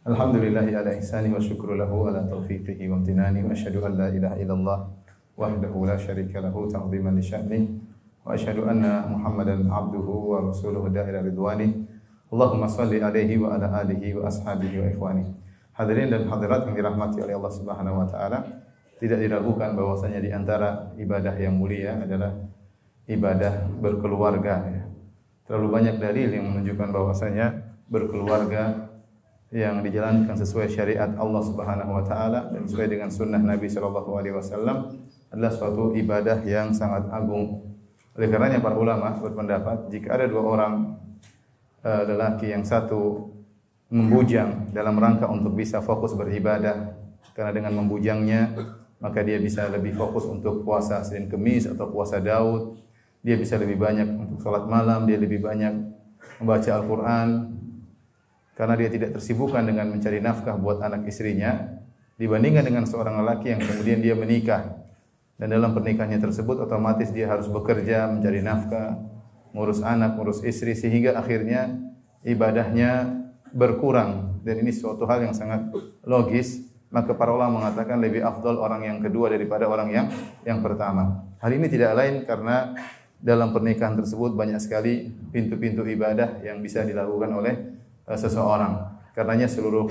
Alhamdulillahi ala ihsani wa syukru lahu ala taufiqihi wa amtinani wa asyhadu an la ilaha illallah wahdahu la syarika lahu ta'ziman li sya'ni wa asyhadu anna Muhammadan abduhu wa rasuluhu da'ila ridwani. Allahumma salli alaihi wa ala alihi wa ashabihi wa ikhwani. Hadirin dan hadirat yang dirahmati oleh Allah Subhanahu wa taala, tidak diragukan bahwasanya di antara ibadah yang mulia adalah ibadah berkeluarga ya. Terlalu banyak dalil yang menunjukkan bahwasanya berkeluarga yang dijalankan sesuai syariat Allah Subhanahu wa taala dan sesuai dengan sunnah Nabi sallallahu alaihi wasallam adalah suatu ibadah yang sangat agung. Oleh karenanya para ulama berpendapat jika ada dua orang eh, lelaki yang satu membujang dalam rangka untuk bisa fokus beribadah karena dengan membujangnya maka dia bisa lebih fokus untuk puasa Senin Kemis atau puasa Daud dia bisa lebih banyak untuk sholat malam, dia lebih banyak membaca Al-Quran, karena dia tidak tersibukkan dengan mencari nafkah buat anak istrinya, dibandingkan dengan seorang lelaki yang kemudian dia menikah. Dan dalam pernikahannya tersebut otomatis dia harus bekerja, mencari nafkah, ngurus anak, ngurus istri, sehingga akhirnya ibadahnya berkurang. Dan ini suatu hal yang sangat logis, maka para ulama mengatakan lebih afdol orang yang kedua daripada orang yang yang pertama. Hal ini tidak lain karena dalam pernikahan tersebut banyak sekali pintu-pintu ibadah yang bisa dilakukan oleh seseorang. Karenanya seluruh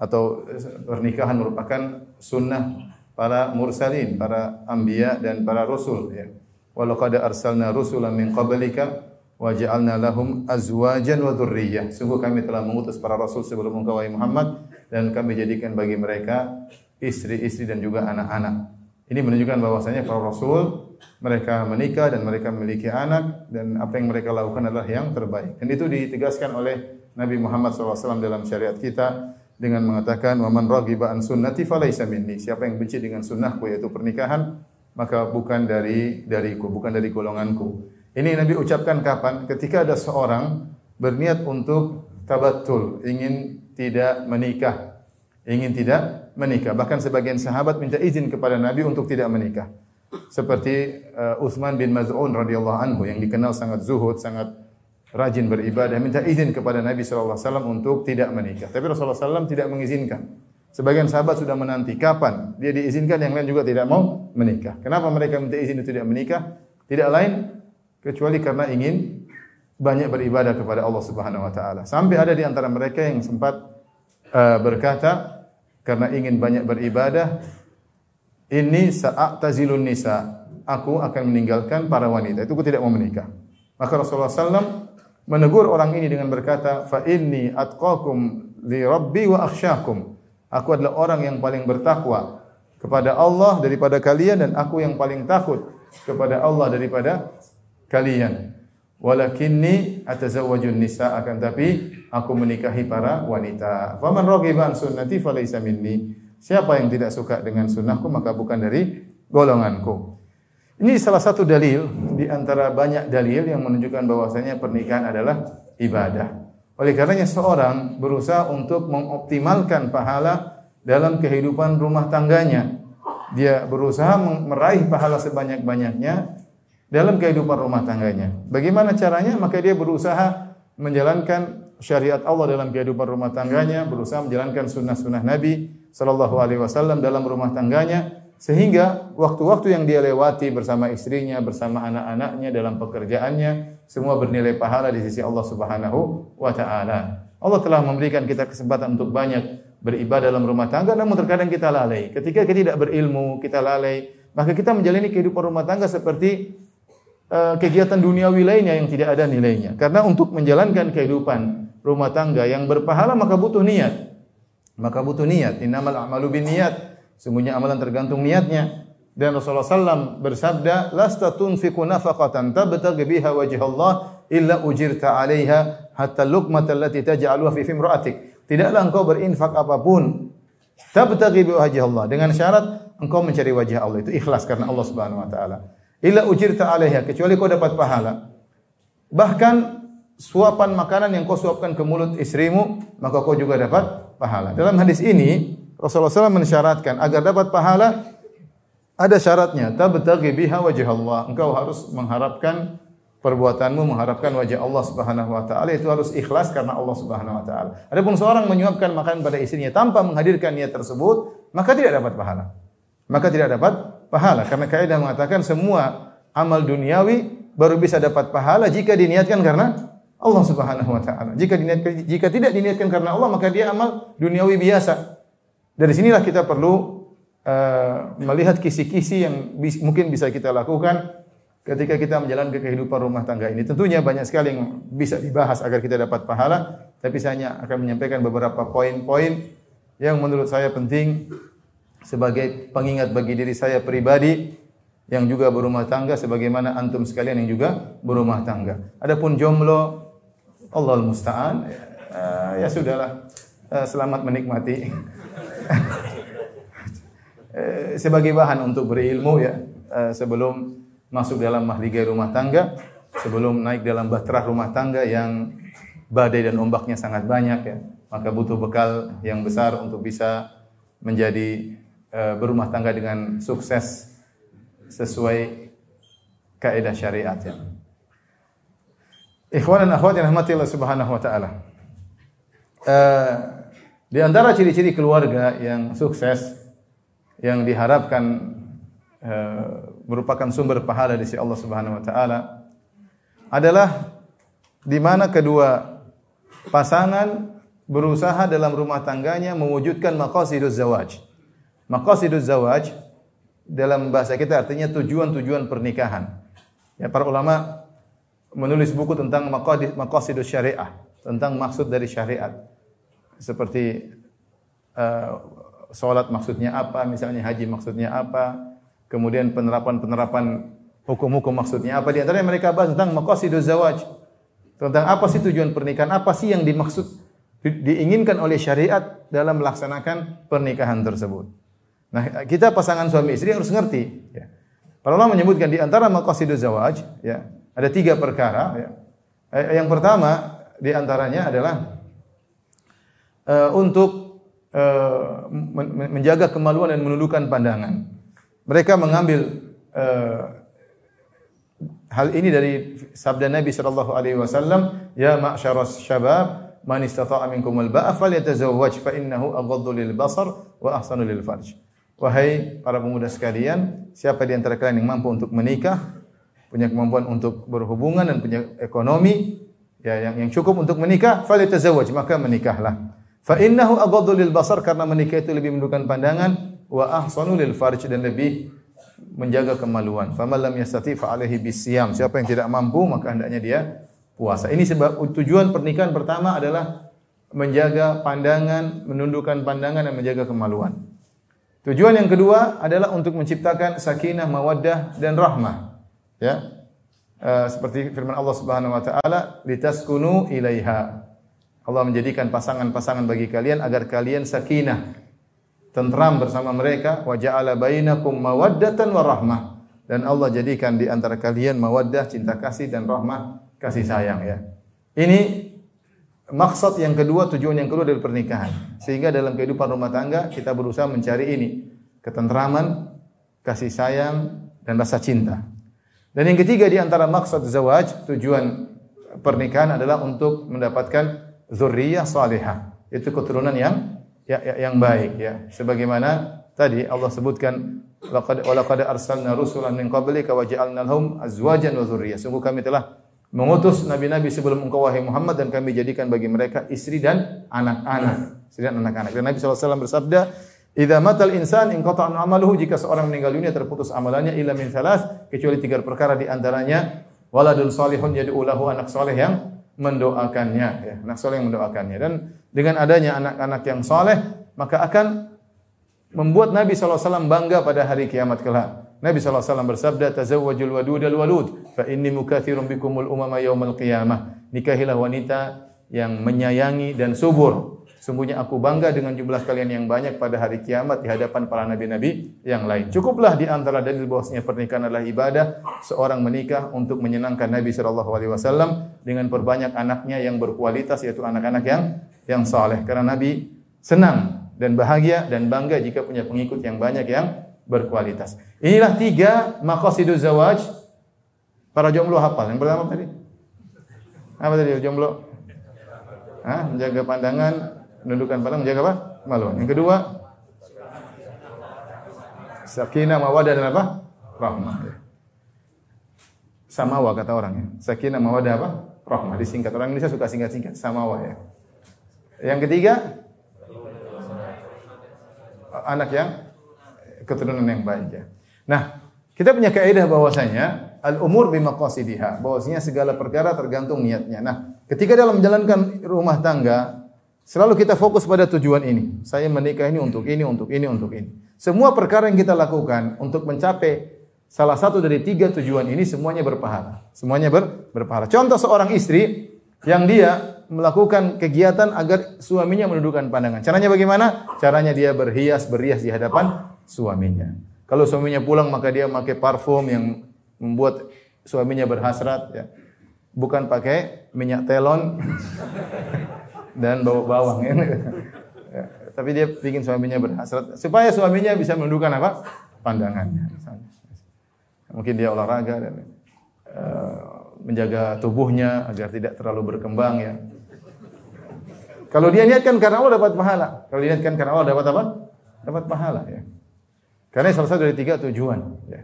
atau pernikahan merupakan sunnah para mursalin, para anbiya dan para rasul ya. Walau qad arsalna rusulan min qablika wa ja'alna lahum azwajan wa dzurriyyah. Sungguh kami telah mengutus para rasul sebelum engkau wahai Muhammad dan kami jadikan bagi mereka istri-istri dan juga anak-anak. Ini menunjukkan bahwasanya para rasul mereka menikah dan mereka memiliki anak dan apa yang mereka lakukan adalah yang terbaik. Dan itu ditegaskan oleh Nabi Muhammad SAW dalam syariat kita dengan mengatakan wa man raghiba an sunnati falaysa minni. Siapa yang benci dengan sunnahku yaitu pernikahan maka bukan dari dariku, bukan dari golonganku. Ini Nabi ucapkan kapan? Ketika ada seorang berniat untuk tabattul, ingin tidak menikah, ingin tidak menikah. Bahkan sebagian sahabat minta izin kepada Nabi untuk tidak menikah. Seperti uh, Utsman bin Maz'un radhiyallahu anhu yang dikenal sangat zuhud, sangat rajin beribadah, minta izin kepada Nabi wasallam untuk tidak menikah. Tapi Rasulullah SAW tidak mengizinkan. Sebagian sahabat sudah menanti kapan dia diizinkan, yang lain juga tidak mau menikah. Kenapa mereka minta izin untuk tidak menikah? Tidak lain kecuali karena ingin banyak beribadah kepada Allah Subhanahu wa taala. Sampai ada di antara mereka yang sempat uh, berkata karena ingin banyak beribadah, ini sa'atazilun nisa. Aku akan meninggalkan para wanita. Itu aku tidak mau menikah. Maka Rasulullah SAW menegur orang ini dengan berkata, fa inni atqakum li rabbi wa akhsyakum. Aku adalah orang yang paling bertakwa kepada Allah daripada kalian dan aku yang paling takut kepada Allah daripada kalian. Walakinni atazawwajun nisa akan tapi aku menikahi para wanita. Faman raghiba an sunnati falaysa minni. Siapa yang tidak suka dengan sunnahku maka bukan dari golonganku. Ini salah satu dalil di antara banyak dalil yang menunjukkan bahwasanya pernikahan adalah ibadah. Oleh karenanya seorang berusaha untuk mengoptimalkan pahala dalam kehidupan rumah tangganya. Dia berusaha meraih pahala sebanyak-banyaknya dalam kehidupan rumah tangganya. Bagaimana caranya? Maka dia berusaha menjalankan syariat Allah dalam kehidupan rumah tangganya, berusaha menjalankan sunnah-sunnah Nabi Sallallahu Alaihi Wasallam dalam rumah tangganya, sehingga waktu-waktu yang dia lewati bersama istrinya, bersama anak-anaknya dalam pekerjaannya, semua bernilai pahala di sisi Allah Subhanahu wa taala. Allah telah memberikan kita kesempatan untuk banyak beribadah dalam rumah tangga, namun terkadang kita lalai. Ketika kita tidak berilmu, kita lalai, maka kita menjalani kehidupan rumah tangga seperti uh, kegiatan duniawi lainnya yang tidak ada nilainya. Karena untuk menjalankan kehidupan rumah tangga yang berpahala maka butuh niat. Maka butuh niat. Innamal a'malu binniyat. Sungguhnya amalan tergantung niatnya. Dan Rasulullah SAW bersabda, "Lasta tunfiqu nafaqatan tabtaghi biha wajh Allah illa ujirta 'alaiha hatta luqmata allati taj'aluha fi fimra'atik." Tidaklah engkau berinfak apa pun Tabtaghi bi wajhi Allah dengan syarat engkau mencari wajah Allah itu ikhlas karena Allah Subhanahu wa taala. Illa ujirta 'alaiha kecuali kau dapat pahala. Bahkan suapan makanan yang kau suapkan ke mulut istrimu, maka kau juga dapat pahala. Dalam hadis ini Rasulullah SAW mensyaratkan agar dapat pahala ada syaratnya. Tabtaghi biha wajh Allah. Engkau harus mengharapkan perbuatanmu mengharapkan wajah Allah Subhanahu wa taala itu harus ikhlas karena Allah Subhanahu wa taala. Adapun seorang menyuapkan makanan pada istrinya tanpa menghadirkan niat tersebut, maka tidak dapat pahala. Maka tidak dapat pahala karena kaidah mengatakan semua amal duniawi baru bisa dapat pahala jika diniatkan karena Allah Subhanahu wa taala. Jika diniatkan jika tidak diniatkan karena Allah maka dia amal duniawi biasa. Dari sinilah kita perlu uh, melihat kisi-kisi yang bis, mungkin bisa kita lakukan ketika kita menjalankan kehidupan rumah tangga ini. Tentunya banyak sekali yang bisa dibahas agar kita dapat pahala, tapi saya hanya akan menyampaikan beberapa poin-poin yang menurut saya penting sebagai pengingat bagi diri saya pribadi yang juga berumah tangga sebagaimana antum sekalian yang juga berumah tangga. Adapun jomblo Allah musta'an uh, ya sudahlah uh, selamat menikmati. Eh, sebagai bahan untuk berilmu ya uh, sebelum masuk dalam mahligai rumah tangga, sebelum naik dalam bahtera rumah tangga yang badai dan ombaknya sangat banyak ya, maka butuh bekal yang besar untuk bisa menjadi uh, berumah tangga dengan sukses sesuai kaidah syariat ya. Ikhwan dan akhwat yang rahmati Allah Subhanahu wa taala. Uh, di antara ciri-ciri keluarga yang sukses yang diharapkan uh, merupakan sumber pahala di sisi Allah Subhanahu wa taala adalah di mana kedua pasangan berusaha dalam rumah tangganya mewujudkan maqasiduz zawaj. Maqasiduz zawaj dalam bahasa kita artinya tujuan-tujuan pernikahan. Ya, para ulama menulis buku tentang maqasidus syariah, tentang maksud dari syariat. Seperti uh, salat maksudnya apa, misalnya haji maksudnya apa, kemudian penerapan-penerapan hukum-hukum maksudnya apa. Di antaranya mereka bahas tentang maqasiduz zawaj. Tentang apa sih tujuan pernikahan, apa sih yang dimaksud diinginkan oleh syariat dalam melaksanakan pernikahan tersebut. Nah, kita pasangan suami istri harus ngerti. Ya. Para ulama menyebutkan di antara maqasiduz zawaj, ya, ada tiga perkara. Ya. Yang pertama di antaranya adalah uh, untuk uh, menjaga kemaluan dan menundukkan pandangan. Mereka mengambil uh, hal ini dari sabda Nabi sallallahu alaihi wasallam, "Ya ma'syaras syabab, man istata'a minkum al-ba'a falyatazawwaj fa innahu aghaddu lil basar wa ahsanu lil farj." Wahai para pemuda sekalian, siapa di antara kalian yang mampu untuk menikah, punya kemampuan untuk berhubungan dan punya ekonomi ya yang yang cukup untuk menikah, falyatazawwaj, maka menikahlah. Fa innahu aghaddu lil basar karena menikah itu lebih menundukkan pandangan wa ahsanu lil farj dan lebih menjaga kemaluan. Faman lam yastati fa alaihi bisyam. Siapa yang tidak mampu maka hendaknya dia puasa. Ini sebab tujuan pernikahan pertama adalah menjaga pandangan, menundukkan pandangan dan menjaga kemaluan. Tujuan yang kedua adalah untuk menciptakan sakinah, mawaddah dan rahmah. Ya. Uh, seperti firman Allah Subhanahu wa taala, litaskunu ilaiha. Allah menjadikan pasangan-pasangan bagi kalian agar kalian sakinah, tentram bersama mereka, wa ja'ala bainakum mawaddatan wa rahmah. Dan Allah jadikan di antara kalian mawaddah, cinta kasih dan rahmah, kasih sayang ya. Ini maksud yang kedua, tujuan yang kedua dari pernikahan. Sehingga dalam kehidupan rumah tangga kita berusaha mencari ini, ketentraman, kasih sayang dan rasa cinta. Dan yang ketiga di antara maksud zawaj, tujuan pernikahan adalah untuk mendapatkan zuriyah salihah. Itu keturunan yang ya, ya, yang baik ya. Sebagaimana tadi Allah sebutkan laqad wa laqad arsalna rusulan min qablika wa ja'alna lahum azwajan wa dzurriyyah. Sungguh kami telah mengutus nabi-nabi sebelum engkau wahai Muhammad dan kami jadikan bagi mereka istri dan anak-anak. Istri dan anak-anak. Dan Nabi SAW bersabda, "Idza matal insan in qata'a amaluhu" jika seorang meninggal dunia terputus amalannya illa min thalath kecuali tiga perkara di antaranya waladun salihun yad'u lahu anak saleh yang mendoakannya ya, anak saleh yang mendoakannya dan dengan adanya anak-anak yang saleh maka akan membuat Nabi SAW bangga pada hari kiamat kelak. Nabi SAW bersabda, Tazawwajul wadudal walud, fa inni mukathirun bikumul umama yawmal qiyamah. Nikahilah wanita yang menyayangi dan subur. Sungguhnya aku bangga dengan jumlah kalian yang banyak pada hari kiamat di hadapan para nabi-nabi yang lain. Cukuplah di antara dalil bahwasanya pernikahan adalah ibadah. Seorang menikah untuk menyenangkan Nabi Shallallahu alaihi wasallam dengan perbanyak anaknya yang berkualitas yaitu anak-anak yang yang saleh. Karena Nabi senang dan bahagia dan bangga jika punya pengikut yang banyak yang berkualitas. Inilah tiga maqasiduz zawaj. Para jomblo hafal. Yang pertama tadi? Apa tadi jomblo? Hah? Menjaga pandangan, menundukkan pandang, menjaga apa? Malu. Yang kedua, sakinah, mawadah dan apa? Rahmah. Samawa kata orang ya. Sakinah, mawadah apa? Rahmah. Disingkat orang Indonesia suka singkat-singkat. Samawa ya. Yang ketiga, anak yang keturunan yang baik ya. Nah, kita punya kaidah bahwasanya al umur bimaqasidiha, bahwasanya segala perkara tergantung niatnya. Nah, ketika dalam menjalankan rumah tangga, Selalu kita fokus pada tujuan ini. Saya menikah ini untuk ini, untuk ini, untuk ini. Semua perkara yang kita lakukan untuk mencapai salah satu dari tiga tujuan ini semuanya berpahala. Semuanya ber, berpahala. Contoh seorang istri yang dia melakukan kegiatan agar suaminya menundukkan pandangan. Caranya bagaimana? Caranya dia berhias, berhias di hadapan suaminya. Kalau suaminya pulang maka dia pakai parfum yang membuat suaminya berhasrat ya. Bukan pakai minyak telon dan bawa bawang ya. ya. Tapi dia bikin suaminya berhasrat supaya suaminya bisa menundukkan apa? pandangannya. Mungkin dia olahraga dan uh, menjaga tubuhnya agar tidak terlalu berkembang ya. Kalau dia niatkan karena Allah dapat pahala. Kalau dia niatkan karena Allah dapat apa? Dapat pahala ya. Karena salah satu dari tiga tujuan. Ya.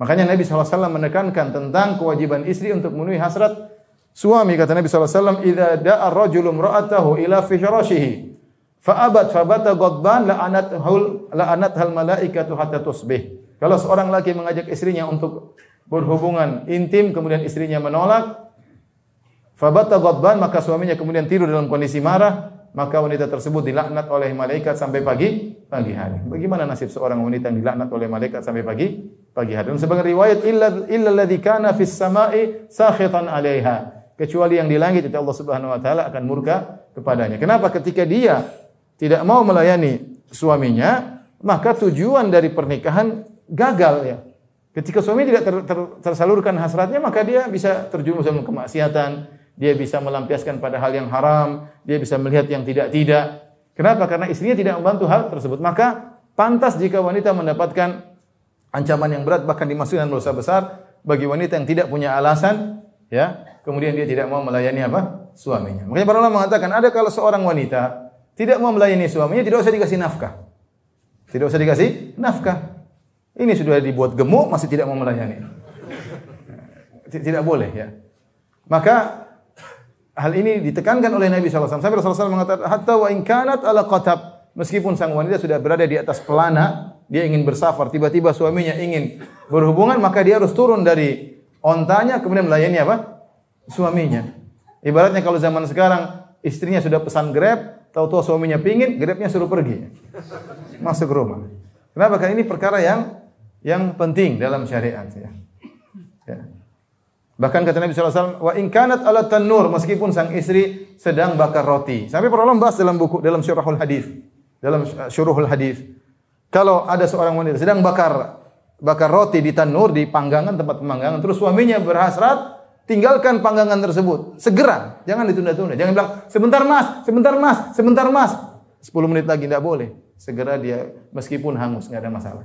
Makanya Nabi SAW menekankan tentang kewajiban istri untuk memenuhi hasrat Suami kata Nabi SAW, "Idza da'a ar-rajulu imra'atahu ila fi firashihi fa abat fa bata ghadban la'anathul la'anathal malaikatu hatta tusbih." Kalau seorang laki mengajak istrinya untuk berhubungan intim kemudian istrinya menolak, fa bata ghadban maka suaminya kemudian tidur dalam kondisi marah, maka wanita tersebut dilaknat oleh malaikat sampai pagi pagi hari. Bagaimana nasib seorang wanita yang dilaknat oleh malaikat sampai pagi pagi hari? Dan sebagian riwayat illa illa alladhi kana fis sama'i sakhitan 'alaiha kecuali yang di langit itu Allah Subhanahu wa taala akan murka kepadanya. Kenapa? Ketika dia tidak mau melayani suaminya, maka tujuan dari pernikahan gagal ya. Ketika suami tidak ter, ter, tersalurkan hasratnya, maka dia bisa terjerumus dalam kemaksiatan, dia bisa melampiaskan pada hal yang haram, dia bisa melihat yang tidak-tidak. Kenapa? Karena istrinya tidak membantu hal tersebut. Maka pantas jika wanita mendapatkan ancaman yang berat bahkan dimasukkan dosa besar bagi wanita yang tidak punya alasan ya kemudian dia tidak mau melayani apa? suaminya. Makanya para ulama mengatakan ada kalau seorang wanita tidak mau melayani suaminya tidak usah dikasih nafkah. Tidak usah dikasih nafkah. Ini sudah dibuat gemuk masih tidak mau melayani. Tidak boleh ya. Maka hal ini ditekankan oleh Nabi SAW. Sampai Rasulullah SAW mengatakan, Hatta wa inkanat ala qatab. Meskipun sang wanita sudah berada di atas pelana, dia ingin bersafar, tiba-tiba suaminya ingin berhubungan, maka dia harus turun dari ontanya, kemudian melayani apa? Suaminya. Ibaratnya kalau zaman sekarang istrinya sudah pesan Grab, tahu-tahu suaminya pingin, Grabnya suruh pergi. Masuk rumah. Kenapa? Karena ini perkara yang yang penting dalam syariat ya. ya. Bahkan kata Nabi SAW, wa in kanat ala tanur meskipun sang istri sedang bakar roti. Sampai para ulama bahas dalam buku dalam syurahul hadis, dalam syuruhul hadis. Kalau ada seorang wanita sedang bakar bakar roti di tanur di panggangan tempat pemanggangan, terus suaminya berhasrat tinggalkan panggangan tersebut. Segera, jangan ditunda-tunda. Jangan bilang, sebentar mas, sebentar mas, sebentar mas. 10 menit lagi, tidak boleh. Segera dia, meskipun hangus, nggak ada masalah.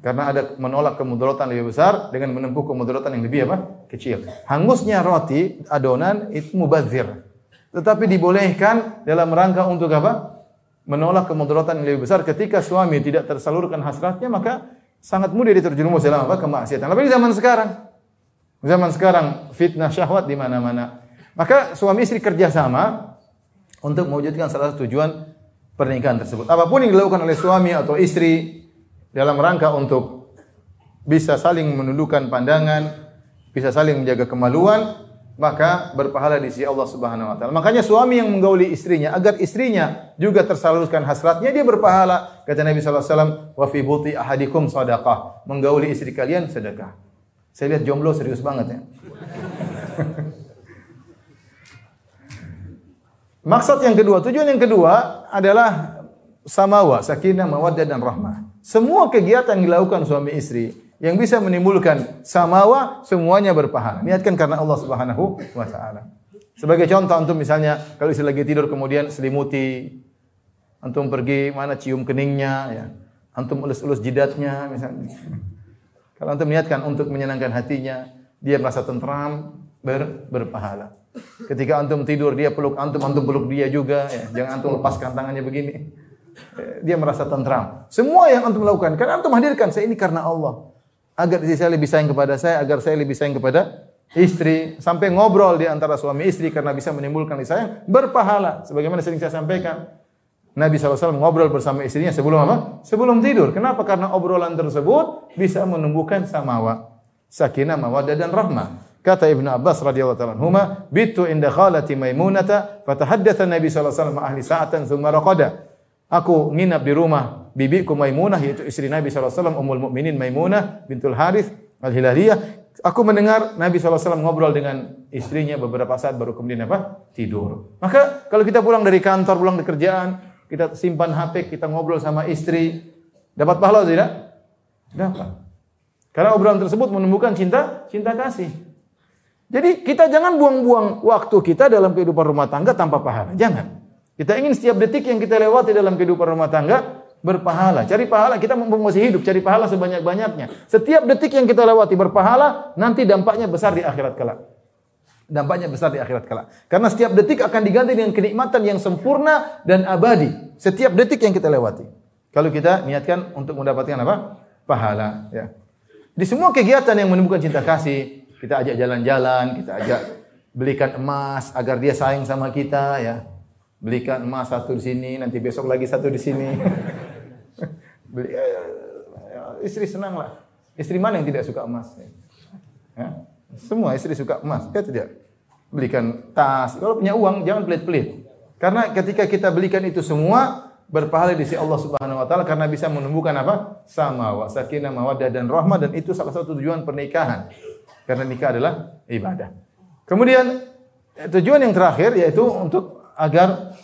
Karena ada menolak kemudaratan lebih besar dengan menempuh kemudaratan yang lebih apa? Kecil. Hangusnya roti, adonan, itu mubazir. Tetapi dibolehkan dalam rangka untuk apa? Menolak kemudaratan yang lebih besar ketika suami tidak tersalurkan hasratnya, maka sangat mudah diterjerumus dalam apa? Kemaksiatan. Tapi di zaman sekarang, Zaman sekarang fitnah syahwat di mana-mana. Maka suami istri kerjasama untuk mewujudkan salah satu tujuan pernikahan tersebut. Apa pun yang dilakukan oleh suami atau istri dalam rangka untuk bisa saling menundukkan pandangan, bisa saling menjaga kemaluan, maka berpahala di sisi Allah Subhanahu wa taala. Makanya suami yang menggauli istrinya agar istrinya juga tersalurkan hasratnya dia berpahala. Kata Nabi sallallahu alaihi wasallam, "Wa fi buti ahadikum sadaqah." Menggauli istri kalian sedekah. Saya lihat jomblo serius banget ya. Maksud yang kedua, tujuan yang kedua adalah samawa, sakinah, mawaddah dan rahmah. Semua kegiatan yang dilakukan suami istri yang bisa menimbulkan samawa semuanya berpahala. Niatkan karena Allah Subhanahu wa taala. Sebagai contoh antum misalnya kalau istri lagi tidur kemudian selimuti antum pergi mana cium keningnya ya. Antum ulus-ulus jidatnya misalnya. Kalau antum niatkan untuk menyenangkan hatinya, dia merasa tentram, ber, berpahala. Ketika antum tidur dia peluk antum, antum peluk dia juga ya. Jangan antum lepaskan tangannya begini. Eh, Dia merasa tentram. Semua yang antum lakukan karena antum hadirkan saya ini karena Allah. Agar istri saya lebih sayang kepada saya, agar saya lebih sayang kepada istri. Sampai ngobrol di antara suami istri karena bisa menimbulkan kasih sayang, berpahala. Sebagaimana sering saya sampaikan. Nabi SAW ngobrol bersama istrinya sebelum apa? Sebelum tidur. Kenapa? Karena obrolan tersebut bisa menumbuhkan samawa. Sakinah, mawaddah dan rahmah. Kata Ibnu Abbas radhiyallahu taala anhuma, "Bitu inda khalati Maimunata, fatahaddatsa Nabi sallallahu alaihi wasallam ahli sa'atan tsumma raqada." Aku nginap di rumah bibiku Maimunah yaitu istri Nabi sallallahu alaihi wasallam Ummul Mukminin Maimunah bintul Harith Al-Hilaliyah. Aku mendengar Nabi SAW ngobrol dengan istrinya beberapa saat baru kemudian apa? Tidur. Maka kalau kita pulang dari kantor, pulang dari kerjaan, kita simpan HP, kita ngobrol sama istri, dapat pahala tidak? Dapat. Karena obrolan tersebut menumbuhkan cinta, cinta kasih. Jadi kita jangan buang-buang waktu kita dalam kehidupan rumah tangga tanpa pahala. Jangan. Kita ingin setiap detik yang kita lewati dalam kehidupan rumah tangga berpahala. Cari pahala, kita mumpung hidup, cari pahala sebanyak-banyaknya. Setiap detik yang kita lewati berpahala, nanti dampaknya besar di akhirat kelak. Dampaknya besar di akhirat kelak. Karena setiap detik akan diganti dengan kenikmatan yang sempurna dan abadi. Setiap detik yang kita lewati. Kalau kita niatkan untuk mendapatkan apa? Pahala. Ya. Di semua kegiatan yang menimbulkan cinta kasih, kita ajak jalan-jalan, kita ajak belikan emas agar dia sayang sama kita, ya. Belikan emas satu di sini, nanti besok lagi satu di sini. Ya, istri senang lah. Istri mana yang tidak suka emas? Ya. Semua istri suka emas, ya tidak? Belikan tas. Kalau punya uang jangan pelit-pelit. Karena ketika kita belikan itu semua berpahala di sisi Allah Subhanahu wa taala karena bisa menumbuhkan apa? Sama wa sakinah mawaddah dan rahmah dan itu salah satu tujuan pernikahan. Karena nikah adalah ibadah. Kemudian tujuan yang terakhir yaitu untuk agar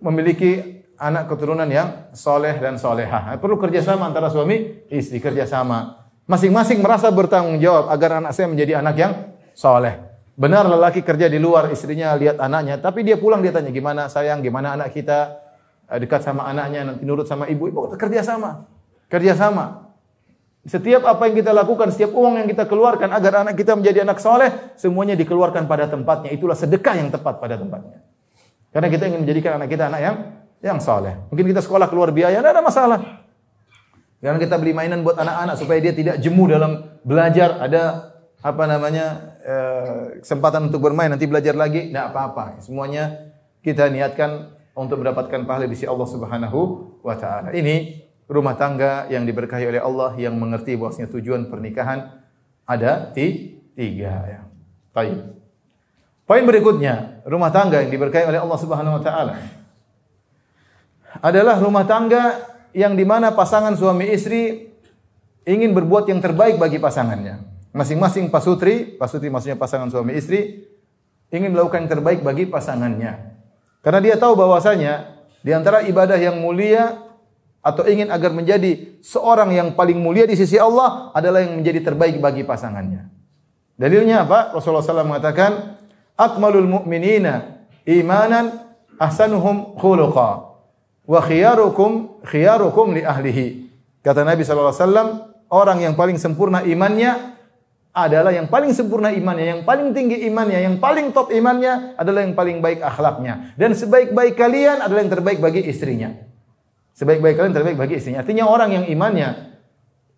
memiliki anak keturunan yang soleh dan solehah. Perlu kerjasama antara suami istri kerjasama. Masing-masing merasa bertanggung jawab agar anak saya menjadi anak yang soleh. Benar lelaki kerja di luar, istrinya lihat anaknya, tapi dia pulang dia tanya gimana sayang, gimana anak kita Eh, dekat sama anaknya, nanti nurut sama ibu, ibu kerjasama, kerjasama. Setiap apa yang kita lakukan, setiap uang yang kita keluarkan agar anak kita menjadi anak soleh, semuanya dikeluarkan pada tempatnya. Itulah sedekah yang tepat pada tempatnya. Karena kita ingin menjadikan anak kita anak yang yang soleh. Mungkin kita sekolah keluar biaya, tidak ada masalah. Jangan kita beli mainan buat anak-anak supaya dia tidak jemu dalam belajar. Ada apa namanya eh, kesempatan untuk bermain, nanti belajar lagi, tidak apa-apa. Semuanya kita niatkan untuk mendapatkan pahala di sisi Allah Subhanahu wa taala. Ini rumah tangga yang diberkahi oleh Allah yang mengerti bahwasanya tujuan pernikahan ada di tiga ya. Baik. Poin berikutnya, rumah tangga yang diberkahi oleh Allah Subhanahu wa taala adalah rumah tangga yang di mana pasangan suami istri ingin berbuat yang terbaik bagi pasangannya. Masing-masing pasutri, pasutri maksudnya pasangan suami istri ingin melakukan yang terbaik bagi pasangannya. Karena dia tahu bahwasanya di antara ibadah yang mulia atau ingin agar menjadi seorang yang paling mulia di sisi Allah adalah yang menjadi terbaik bagi pasangannya. Dalilnya apa? Rasulullah SAW mengatakan, "Akmalul mu'minina imanan ahsanuhum khuluqa wa khiyarukum khiyarukum li ahlihi." Kata Nabi SAW, orang yang paling sempurna imannya adalah yang paling sempurna imannya, yang paling tinggi imannya, yang paling top imannya adalah yang paling baik akhlaknya. Dan sebaik-baik kalian adalah yang terbaik bagi istrinya. Sebaik-baik kalian terbaik bagi istrinya. Artinya orang yang imannya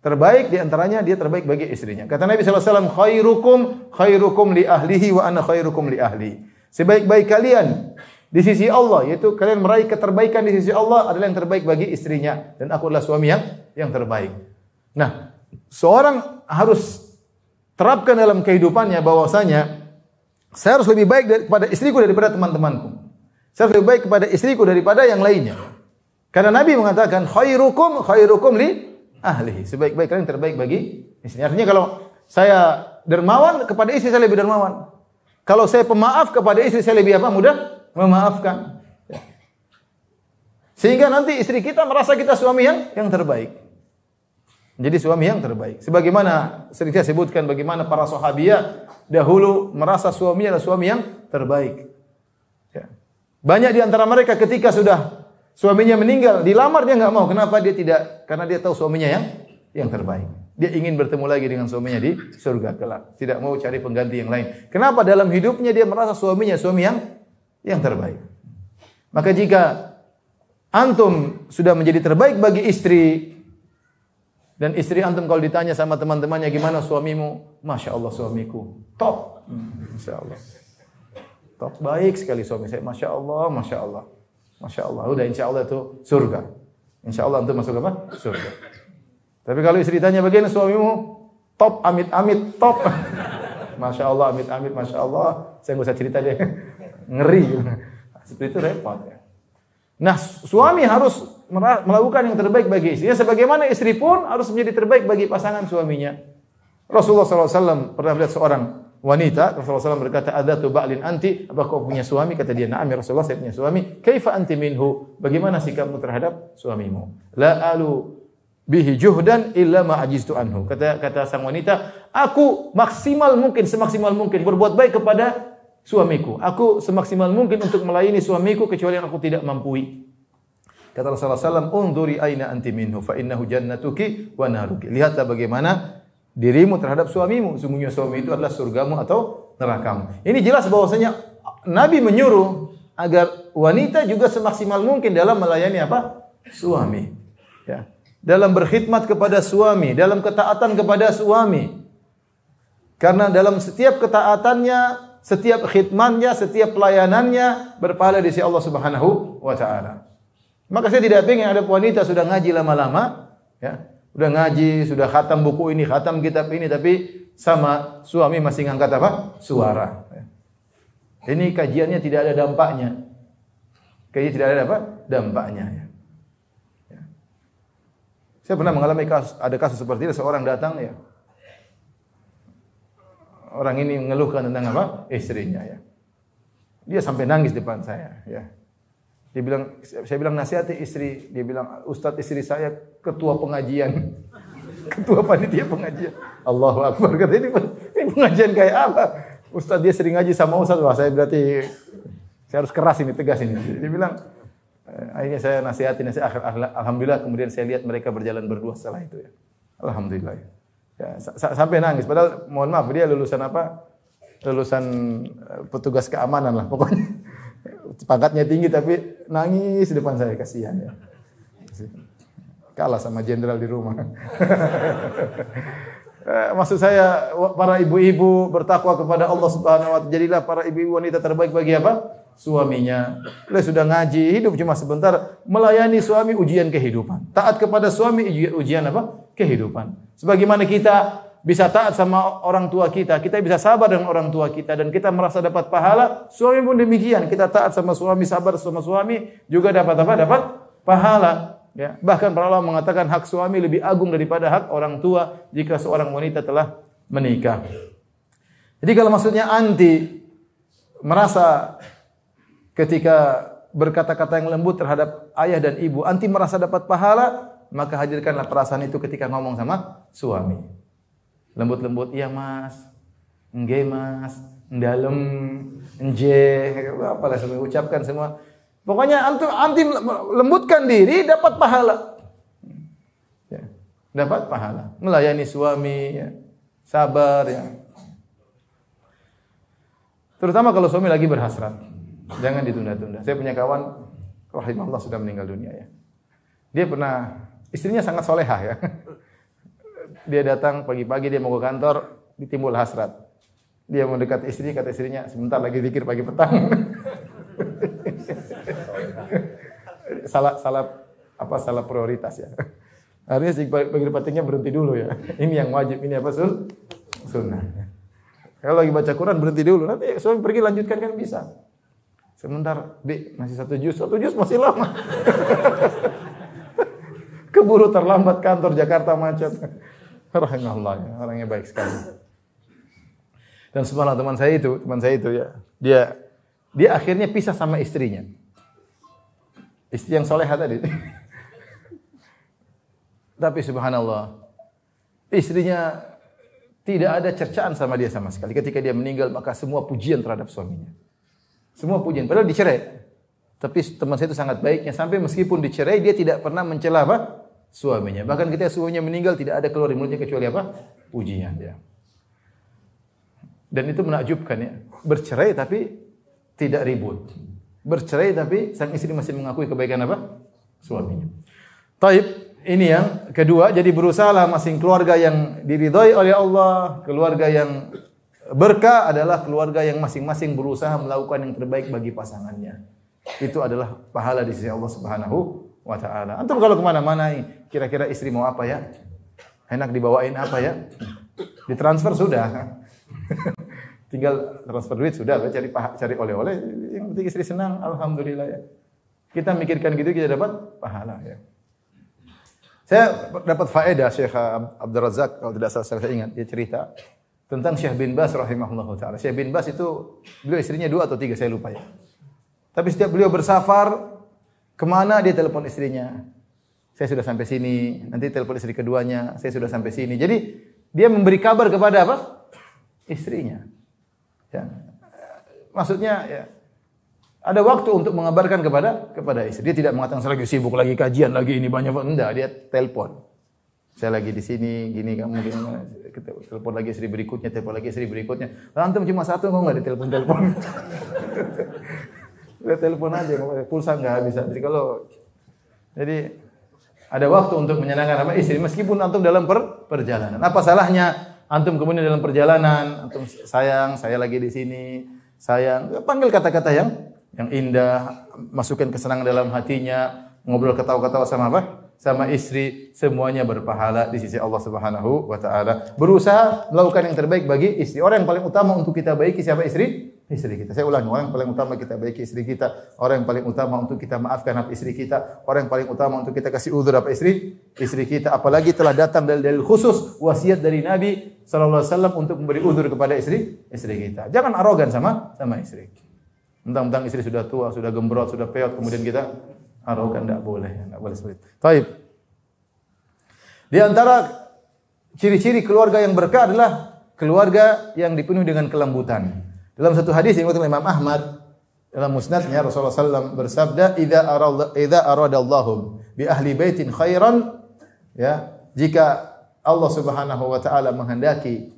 terbaik di antaranya dia terbaik bagi istrinya. Kata Nabi SAW, khairukum khairukum li ahlihi wa ana khairukum li ahli. Sebaik-baik kalian di sisi Allah yaitu kalian meraih keterbaikan di sisi Allah adalah yang terbaik bagi istrinya dan aku adalah suami yang yang terbaik. Nah, seorang harus terapkan dalam kehidupannya bahwasanya saya harus lebih baik kepada istriku daripada teman-temanku. Saya harus lebih baik kepada istriku daripada yang lainnya. Karena Nabi mengatakan khairukum khairukum li ahlihi. Sebaik-baik kalian terbaik bagi istri. Artinya kalau saya dermawan kepada istri saya lebih dermawan. Kalau saya pemaaf kepada istri saya lebih apa? Mudah memaafkan. Sehingga nanti istri kita merasa kita suami yang yang terbaik. Jadi suami yang terbaik. Sebagaimana sering saya sebutkan bagaimana para sahabiah dahulu merasa suaminya adalah suami yang terbaik. Ya. Banyak di antara mereka ketika sudah suaminya meninggal, dilamar dia nggak mau. Kenapa dia tidak? Karena dia tahu suaminya yang yang terbaik. Dia ingin bertemu lagi dengan suaminya di surga kelak. Tidak mau cari pengganti yang lain. Kenapa dalam hidupnya dia merasa suaminya suami yang yang terbaik. Maka jika antum sudah menjadi terbaik bagi istri dan istri antum kalau ditanya sama teman-temannya gimana suamimu, masya Allah suamiku top, masya Allah, top baik sekali suami saya, masya Allah, masya Allah, masya Allah, udah insya Allah itu surga, insya Allah antum masuk apa? Surga. Tapi kalau istri tanya bagaimana suamimu, top amit-amit top, masya Allah amit-amit, masya Allah, saya nggak usah cerita deh, ngeri, seperti itu repot ya. Nah, suami harus melakukan yang terbaik bagi istrinya, sebagaimana istri pun harus menjadi terbaik bagi pasangan suaminya. Rasulullah SAW pernah melihat seorang wanita, Rasulullah SAW berkata, ada tu ba'lin anti, apa kau punya suami? Kata dia, na'am ya Rasulullah, saya punya suami. Kaifa anti minhu? Bagaimana sikapmu terhadap suamimu? La alu bihi juhdan illa ma ajiztu anhu. Kata kata sang wanita, aku maksimal mungkin, semaksimal mungkin berbuat baik kepada suamiku. Aku semaksimal mungkin untuk melayani suamiku kecuali yang aku tidak mampu. Kata Rasulullah SAW, Unduri aina anti minhu, fa innahu jannatuki wa naruki. Lihatlah bagaimana dirimu terhadap suamimu. Sungguhnya suami itu adalah surgamu atau nerakamu. Ini jelas bahwasanya Nabi menyuruh agar wanita juga semaksimal mungkin dalam melayani apa? Suami. Ya. Dalam berkhidmat kepada suami, dalam ketaatan kepada suami. Karena dalam setiap ketaatannya setiap khidmatnya, setiap pelayanannya berpahala di sisi Allah Subhanahu wa taala. Maka saya tidak ingin ada wanita sudah ngaji lama-lama, ya. Sudah ngaji, sudah khatam buku ini, khatam kitab ini tapi sama suami masih ngangkat apa? Suara. Ya. Ini kajiannya tidak ada dampaknya. Kajian tidak ada apa? Dampaknya. Ya. ya. Saya pernah mengalami kasus, ada kasus seperti ini, seorang datang ya, orang ini mengeluhkan tentang apa? Istrinya ya. Dia sampai nangis depan saya ya. Dia bilang, saya bilang nasihati istri. Dia bilang, Ustadz istri saya ketua pengajian. ketua panitia pengajian. Allahu Akbar. Kata ini, ini pengajian kayak apa? Ustadz dia sering ngaji sama Ustadz. Wah saya berarti, saya harus keras ini, tegas ini. Dia bilang, eh, akhirnya saya nasihati, nasihat. Alhamdulillah kemudian saya lihat mereka berjalan berdua setelah itu ya. Alhamdulillah ya. Ya, sampai nangis. Padahal mohon maaf dia lulusan apa? Lulusan eh, petugas keamanan lah pokoknya. Pangkatnya tinggi tapi nangis di depan saya kasihan ya. Kalah sama jenderal di rumah. Eh, maksud saya para ibu-ibu bertakwa kepada Allah Subhanahu wa taala. Jadilah para ibu-ibu wanita terbaik bagi apa? Suaminya. Dia sudah ngaji, hidup cuma sebentar, melayani suami ujian kehidupan. Taat kepada suami ujian, ujian apa? Kehidupan. Sebagaimana kita bisa taat sama orang tua kita, kita bisa sabar dengan orang tua kita dan kita merasa dapat pahala, suami pun demikian. Kita taat sama suami, sabar sama suami juga dapat apa? Dapat pahala. Ya, bahkan para ulama mengatakan hak suami lebih agung daripada hak orang tua jika seorang wanita telah menikah. Jadi kalau maksudnya anti merasa ketika berkata-kata yang lembut terhadap ayah dan ibu, anti merasa dapat pahala, maka hadirkanlah perasaan itu ketika ngomong sama suami. Lembut-lembut, iya mas, enggak mas, dalam, enje, apalah semua ucapkan semua. Pokoknya anti, anti lembutkan diri dapat pahala. Ya, dapat pahala. Melayani suami, ya, sabar, ya. Terutama kalau suami lagi berhasrat. Jangan ditunda-tunda. Saya punya kawan, rahimahullah sudah meninggal dunia ya. Dia pernah Istrinya sangat soleha ya. Dia datang pagi-pagi dia mau ke kantor, ditimbul hasrat. Dia mau dekat istri, kata istrinya, sebentar lagi zikir pagi petang. salah salah apa salah prioritas ya. Harusnya sih pagi petangnya berhenti dulu ya. Ini yang wajib, ini apa sul? Sunnah. Kalau lagi baca Quran berhenti dulu, nanti suami pergi lanjutkan kan bisa. Sebentar, Dek, masih satu juz, satu juz masih lama. Keburu terlambat kantor Jakarta macet. Rahimahullah, ya. orangnya baik sekali. Dan semalam teman saya itu, teman saya itu ya, dia dia akhirnya pisah sama istrinya. Istri yang soleha tadi. Tapi subhanallah, istrinya tidak ada cercaan sama dia sama sekali. Ketika dia meninggal, maka semua pujian terhadap suaminya. Semua pujian. Padahal dicerai. Tapi teman saya itu sangat baiknya. Sampai meskipun dicerai, dia tidak pernah mencela apa? Suaminya. Bahkan ketika suaminya meninggal, tidak ada keluar dari mulutnya kecuali apa? Pujian. Ya. Dan itu menakjubkan ya. Bercerai tapi tidak ribut. Bercerai tapi sang istri masih mengakui kebaikan apa? Suaminya. Taib, ini yang kedua. Jadi berusaha masing keluarga yang diridhoi oleh Allah, keluarga yang berkah adalah keluarga yang masing-masing berusaha melakukan yang terbaik bagi pasangannya. Itu adalah pahala di sisi Allah Subhanahu wa taala. Antum kalau ke mana-mana kira-kira istri mau apa ya? Enak dibawain apa ya? Ditransfer sudah. Tinggal transfer duit sudah, cari cari oleh-oleh. Yang penting istri senang, alhamdulillah ya. Kita mikirkan gitu kita dapat pahala ya. Saya dapat faedah Syekh Abdul Razak kalau tidak salah saya ingat dia cerita tentang Syekh bin Bas rahimahullah taala. Syekh bin Bas itu beliau istrinya dua atau tiga saya lupa ya. Tapi setiap beliau bersafar ke mana dia telepon istrinya. Saya sudah sampai sini, nanti telepon istri keduanya, saya sudah sampai sini. Jadi dia memberi kabar kepada apa? Istrinya. Ya. Maksudnya ya, ada waktu untuk mengabarkan kepada kepada istri. Dia tidak mengatakan saya lagi sibuk lagi kajian lagi ini banyak enggak, dia telepon. Saya lagi di sini, gini kamu kita telepon lagi istri berikutnya, telepon lagi istri berikutnya. Antum cuma satu kok enggak ditelepon-telepon. Udah telepon aja, pulsa enggak bisa. Jadi kalau jadi ada waktu untuk menyenangkan apa istri meskipun antum dalam per, perjalanan. Apa salahnya Antum kemudian dalam perjalanan, antum sayang, saya lagi di sini, sayang, panggil kata-kata yang yang indah, masukkan kesenangan dalam hatinya, ngobrol ketawa-ketawa sama apa? Sama istri, semuanya berpahala di sisi Allah Subhanahu wa taala. Berusaha melakukan yang terbaik bagi istri. Orang yang paling utama untuk kita baiki siapa istri? Istri kita. Saya ulangi, orang yang paling utama kita baiki istri kita, orang yang paling utama untuk kita maafkan apa istri kita, orang yang paling utama untuk kita kasih uzur apa istri istri kita. Apalagi telah datang dari dalil khusus wasiat dari Nabi sallallahu alaihi wasallam untuk memberi uzur kepada istri istri kita. Jangan arogan sama sama istri. Tentang-tentang istri sudah tua, sudah gembrot, sudah peot, kemudian kita arogan tidak boleh, tidak boleh seperti itu. Baik. Di antara ciri-ciri keluarga yang berkah adalah keluarga yang dipenuhi dengan kelembutan. Dalam satu hadis yang dikutip Imam Ahmad dalam musnadnya Rasulullah SAW bersabda, "Idza arada idza aradallahu bi ahli baitin khairan" ya, jika Allah Subhanahu wa taala menghendaki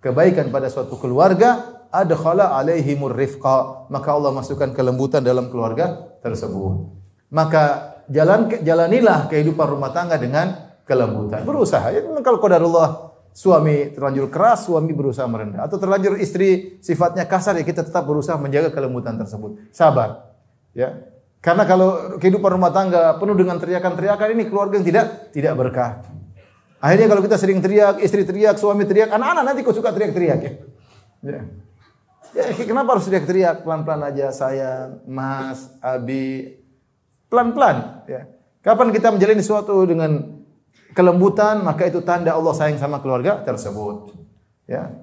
kebaikan pada suatu keluarga, adkhala alaihimur rifqa, maka Allah masukkan kelembutan dalam keluarga tersebut. Maka jalan jalanilah kehidupan rumah tangga dengan kelembutan. Berusaha. Ya, kalau qadarullah suami terlanjur keras, suami berusaha merendah. Atau terlanjur istri sifatnya kasar, ya kita tetap berusaha menjaga kelembutan tersebut. Sabar. Ya. Karena kalau kehidupan rumah tangga penuh dengan teriakan-teriakan ini keluarga yang tidak tidak berkah. Akhirnya kalau kita sering teriak, istri teriak, suami teriak, anak-anak nanti kok suka teriak-teriak ya. Ya. Ya, kenapa harus teriak-teriak? Pelan-pelan aja sayang, Mas, Abi. Pelan-pelan ya. Kapan kita menjalani sesuatu dengan kelembutan, maka itu tanda Allah sayang sama keluarga tersebut. Ya.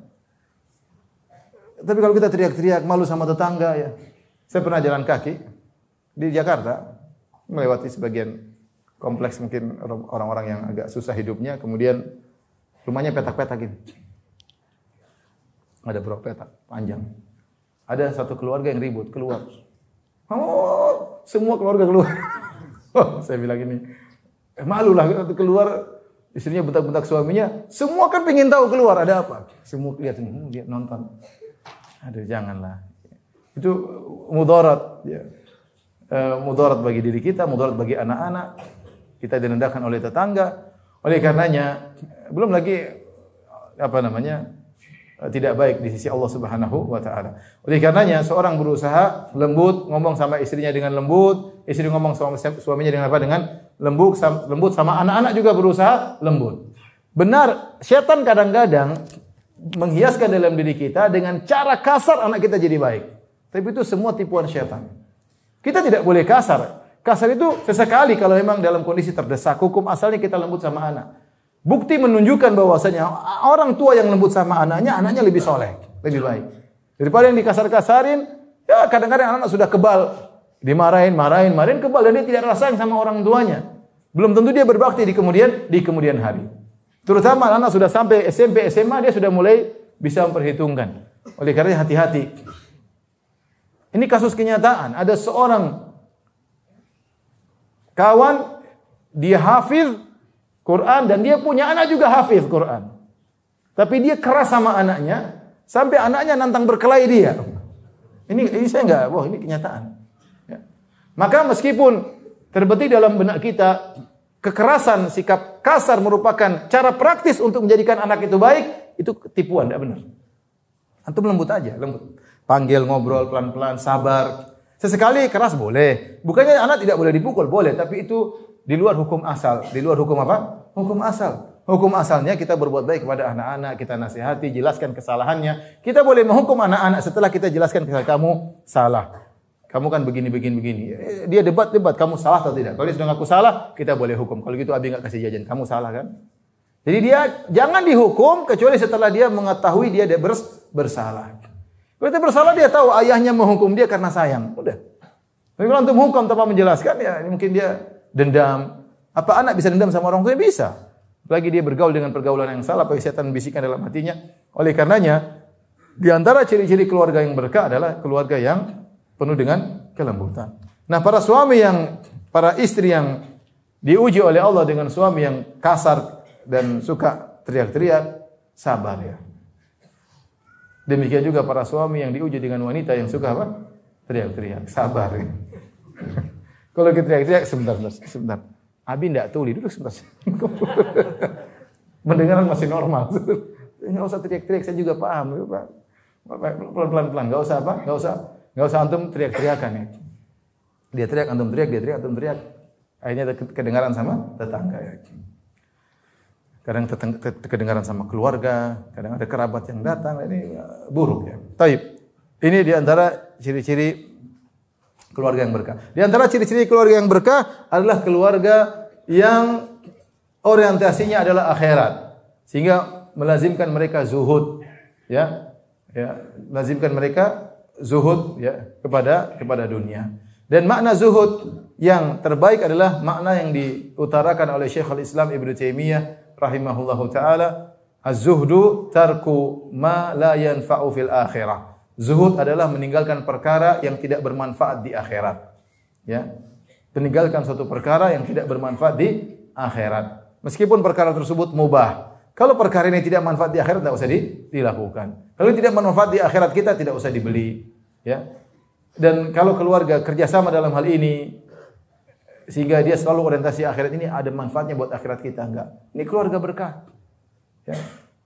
Tapi kalau kita teriak-teriak malu sama tetangga ya. Saya pernah jalan kaki di Jakarta melewati sebagian kompleks mungkin orang-orang yang agak susah hidupnya, kemudian rumahnya petak-petak gitu. Ada berapa petak panjang. Ada satu keluarga yang ribut keluar. Oh, semua keluarga keluar. Saya bilang ini, Eh, malu lah keluar istrinya bentak-bentak suaminya. Semua kan pengen tahu keluar ada apa. Semua lihat semua lihat nonton. Aduh janganlah. Itu mudarat ya. E, mudarat bagi diri kita, mudarat bagi anak-anak. Kita direndahkan oleh tetangga. Oleh karenanya belum lagi apa namanya? Tidak baik di sisi Allah Subhanahu wa taala. Oleh karenanya seorang berusaha lembut, ngomong sama istrinya dengan lembut, istri ngomong sama suaminya dengan apa? Dengan lembut, lembut sama anak-anak juga berusaha lembut. Benar, setan kadang-kadang menghiaskan dalam diri kita dengan cara kasar anak kita jadi baik. Tapi itu semua tipuan setan. Kita tidak boleh kasar. Kasar itu sesekali kalau memang dalam kondisi terdesak. Hukum asalnya kita lembut sama anak. Bukti menunjukkan bahwasanya orang tua yang lembut sama anaknya, anaknya lebih soleh, lebih baik. Daripada yang dikasar-kasarin, ya kadang-kadang anak, anak sudah kebal, Dimarahin, marahin, marahin kebal dan dia tidak rasa sayang sama orang tuanya. Belum tentu dia berbakti di kemudian di kemudian hari. Terutama anak sudah sampai SMP, SMA dia sudah mulai bisa memperhitungkan. Oleh karena hati-hati. Ini kasus kenyataan. Ada seorang kawan dia hafiz Quran dan dia punya anak juga hafiz Quran. Tapi dia keras sama anaknya sampai anaknya nantang berkelahi dia. Ini ini saya enggak, wah ini kenyataan. Ya. Maka meskipun terbetik dalam benak kita kekerasan, sikap kasar merupakan cara praktis untuk menjadikan anak itu baik, itu tipuan, tidak benar. Antum lembut aja, lembut. Panggil, ngobrol pelan-pelan, sabar. Sesekali keras boleh. Bukannya anak tidak boleh dipukul, boleh. Tapi itu di luar hukum asal. Di luar hukum apa? Hukum asal. Hukum asalnya kita berbuat baik kepada anak-anak, kita nasihati, jelaskan kesalahannya. Kita boleh menghukum anak-anak setelah kita jelaskan kesalahan kamu salah. Kamu kan begini begini begini. Dia debat-debat, kamu salah atau tidak? Kalau dia sudah ngaku salah, kita boleh hukum. Kalau gitu Abi nggak kasih jajan, kamu salah kan? Jadi dia jangan dihukum kecuali setelah dia mengetahui dia bers bersalah. Kalau dia bersalah dia tahu ayahnya menghukum dia karena sayang. Udah. Tapi kalau untuk hukum tanpa menjelaskan ya mungkin dia dendam. Apa anak bisa dendam sama orang tuanya? Bisa. Lagi dia bergaul dengan pergaulan yang salah, apa setan bisikan dalam hatinya. Oleh karenanya, di antara ciri-ciri keluarga yang berkah adalah keluarga yang penuh dengan kelembutan. Nah, para suami yang para istri yang diuji oleh Allah dengan suami yang kasar dan suka teriak-teriak, sabar ya. Demikian juga para suami yang diuji dengan wanita yang suka apa? Teriak-teriak, sabar ya. Kalau kita teriak-teriak sebentar, sebentar, sebentar. Abi tidak tuli duduk sebentar. Mendengaran masih normal. Enggak usah teriak-teriak, saya juga paham, ya. Pelan-pelan, pelan, enggak usah apa? Enggak usah, enggak usah antum teriak-teriakan ya. Dia teriak, antum teriak, dia teriak, antum teriak. Akhirnya kedengaran sama tetangga ya. Kadang kedengaran sama keluarga, kadang ada kerabat yang datang, ini buruk ya. Taib. Ini di antara ciri-ciri keluarga yang berkah. Di antara ciri-ciri keluarga yang berkah adalah keluarga yang orientasinya adalah akhirat. Sehingga melazimkan mereka zuhud, ya. Ya, lazimkan mereka zuhud ya kepada kepada dunia. Dan makna zuhud yang terbaik adalah makna yang diutarakan oleh Syekhul Islam Ibnu Taimiyah rahimahullahu taala, az-zuhdu tarku ma la yanfa'u fil akhirah. Zuhud adalah meninggalkan perkara yang tidak bermanfaat di akhirat. Ya. Meninggalkan suatu perkara yang tidak bermanfaat di akhirat. Meskipun perkara tersebut mubah. Kalau perkara ini tidak manfaat di akhirat tidak usah di, dilakukan. Kalau tidak bermanfaat di akhirat kita tidak usah dibeli. Ya. Dan kalau keluarga kerjasama dalam hal ini sehingga dia selalu orientasi akhirat ini ada manfaatnya buat akhirat kita enggak. Ini keluarga berkah. Ya.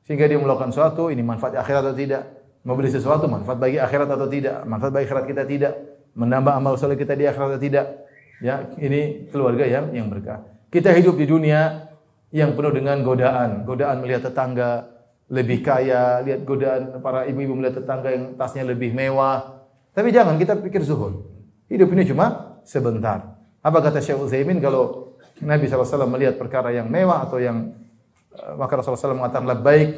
Sehingga dia melakukan sesuatu ini manfaat akhirat atau tidak membeli sesuatu manfaat bagi akhirat atau tidak, manfaat bagi akhirat kita tidak, menambah amal soleh kita di akhirat atau tidak. Ya, ini keluarga yang yang berkah. Kita hidup di dunia yang penuh dengan godaan, godaan melihat tetangga lebih kaya, lihat godaan para ibu-ibu melihat tetangga yang tasnya lebih mewah. Tapi jangan kita pikir zuhud. Hidup ini cuma sebentar. Apa kata Syekh Utsaimin kalau Nabi SAW melihat perkara yang mewah atau yang maka Rasulullah SAW mengatakan baik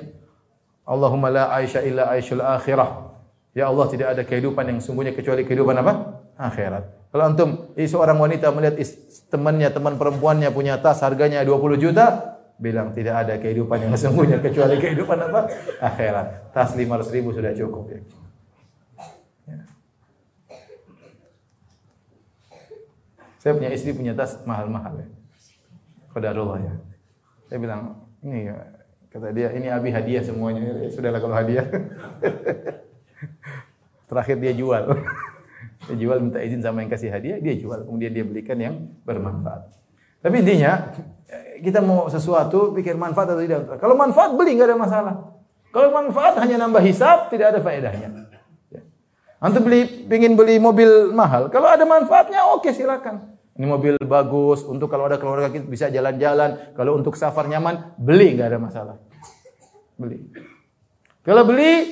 Allahumma la aisha illa aishul akhirah. Ya Allah tidak ada kehidupan yang sungguhnya kecuali kehidupan apa? Akhirat. Kalau antum seorang wanita melihat temannya, teman perempuannya punya tas harganya 20 juta, bilang tidak ada kehidupan yang sungguhnya kecuali kehidupan apa? Akhirat. Tas 500 ribu sudah cukup ya. Saya punya istri punya tas mahal-mahal ya. Qadarullah ya. Saya bilang, ini ya, Kata dia, ini Abi hadiah semuanya. Ya, sudahlah kalau hadiah. Terakhir dia jual. dia jual minta izin sama yang kasih hadiah, dia jual. Kemudian dia belikan yang bermanfaat. Tapi intinya, kita mau sesuatu, pikir manfaat atau tidak. Kalau manfaat, beli, nggak ada masalah. Kalau manfaat hanya nambah hisap, tidak ada faedahnya. Ya. Antum beli, pingin beli mobil mahal. Kalau ada manfaatnya, oke silakan. Ini mobil bagus, untuk kalau ada keluarga kita bisa jalan-jalan. Kalau untuk safar nyaman, beli, nggak ada masalah. Beli. Kalau beli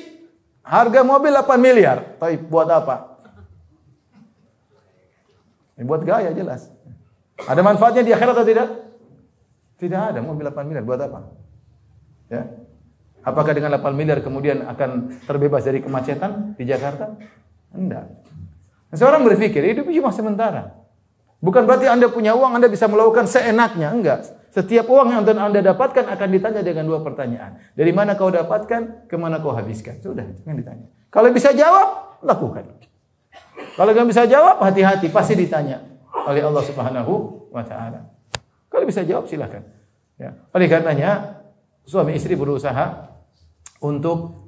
harga mobil 8 miliar, tapi buat apa? Ini buat gaya jelas. Ada manfaatnya di akhirat atau tidak? Tidak ada mobil 8 miliar buat apa? Ya. Apakah dengan 8 miliar kemudian akan terbebas dari kemacetan di Jakarta? Enggak. Seorang berpikir hidup cuma sementara. Bukan berarti Anda punya uang Anda bisa melakukan seenaknya, enggak. Setiap uang yang Anda dapatkan akan ditanya dengan dua pertanyaan. Dari mana kau dapatkan, ke mana kau habiskan. Sudah, yang ditanya. Kalau bisa jawab, lakukan. Kalau nggak bisa jawab, hati-hati, pasti ditanya oleh Allah Subhanahu wa taala. Kalau bisa jawab silakan. Ya. Oleh karenanya suami istri berusaha untuk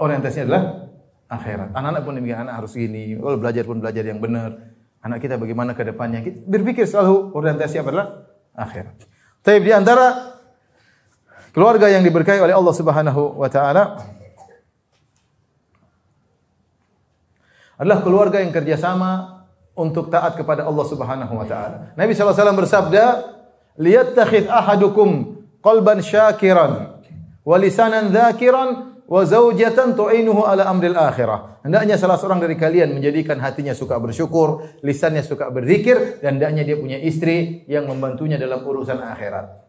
orientasinya adalah akhirat. Anak-anak pun demikian, anak harus gini. Kalau belajar pun belajar yang benar. Anak kita bagaimana ke depannya. Berpikir selalu orientasi adalah akhirat. Tapi di antara keluarga yang diberkahi oleh Allah Subhanahu wa taala adalah keluarga yang kerjasama untuk taat kepada Allah Subhanahu wa taala. Nabi SAW bersabda, "Liyattakhid ahadukum qalban syakiran wa lisanan dzakiran wa zaujatan tu'inuhu ala amril akhirah." Hendaknya salah seorang dari kalian menjadikan hatinya suka bersyukur, lisannya suka berzikir dan hendaknya dia punya istri yang membantunya dalam urusan akhirat.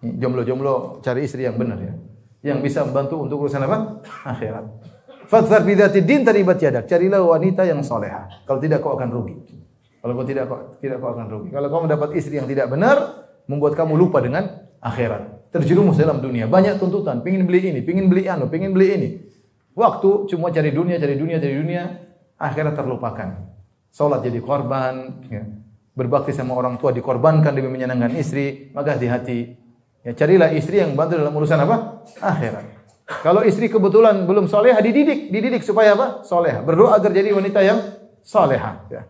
Jomblo-jomblo cari istri yang benar ya. Yang bisa membantu untuk urusan apa? Akhirat. Fadzar bidati din taribat yadak. Carilah wanita yang soleha. Kalau tidak kau akan rugi. Kalau kau tidak kau tidak kau akan rugi. Kalau kau mendapat istri yang tidak benar, membuat kamu lupa dengan akhirat. Terjerumus dalam dunia. Banyak tuntutan. Pingin beli ini, pingin beli anu, pingin beli ini. Waktu cuma cari dunia, cari dunia, cari dunia. Akhirat terlupakan. Salat jadi korban. Ya. Berbakti sama orang tua dikorbankan demi menyenangkan istri. Maka hati-hati. Ya, carilah istri yang bantu dalam urusan apa? Akhirat. Kalau istri kebetulan belum soleha, dididik, dididik supaya apa? Soleha. Berdoa agar jadi wanita yang soleha. Ya.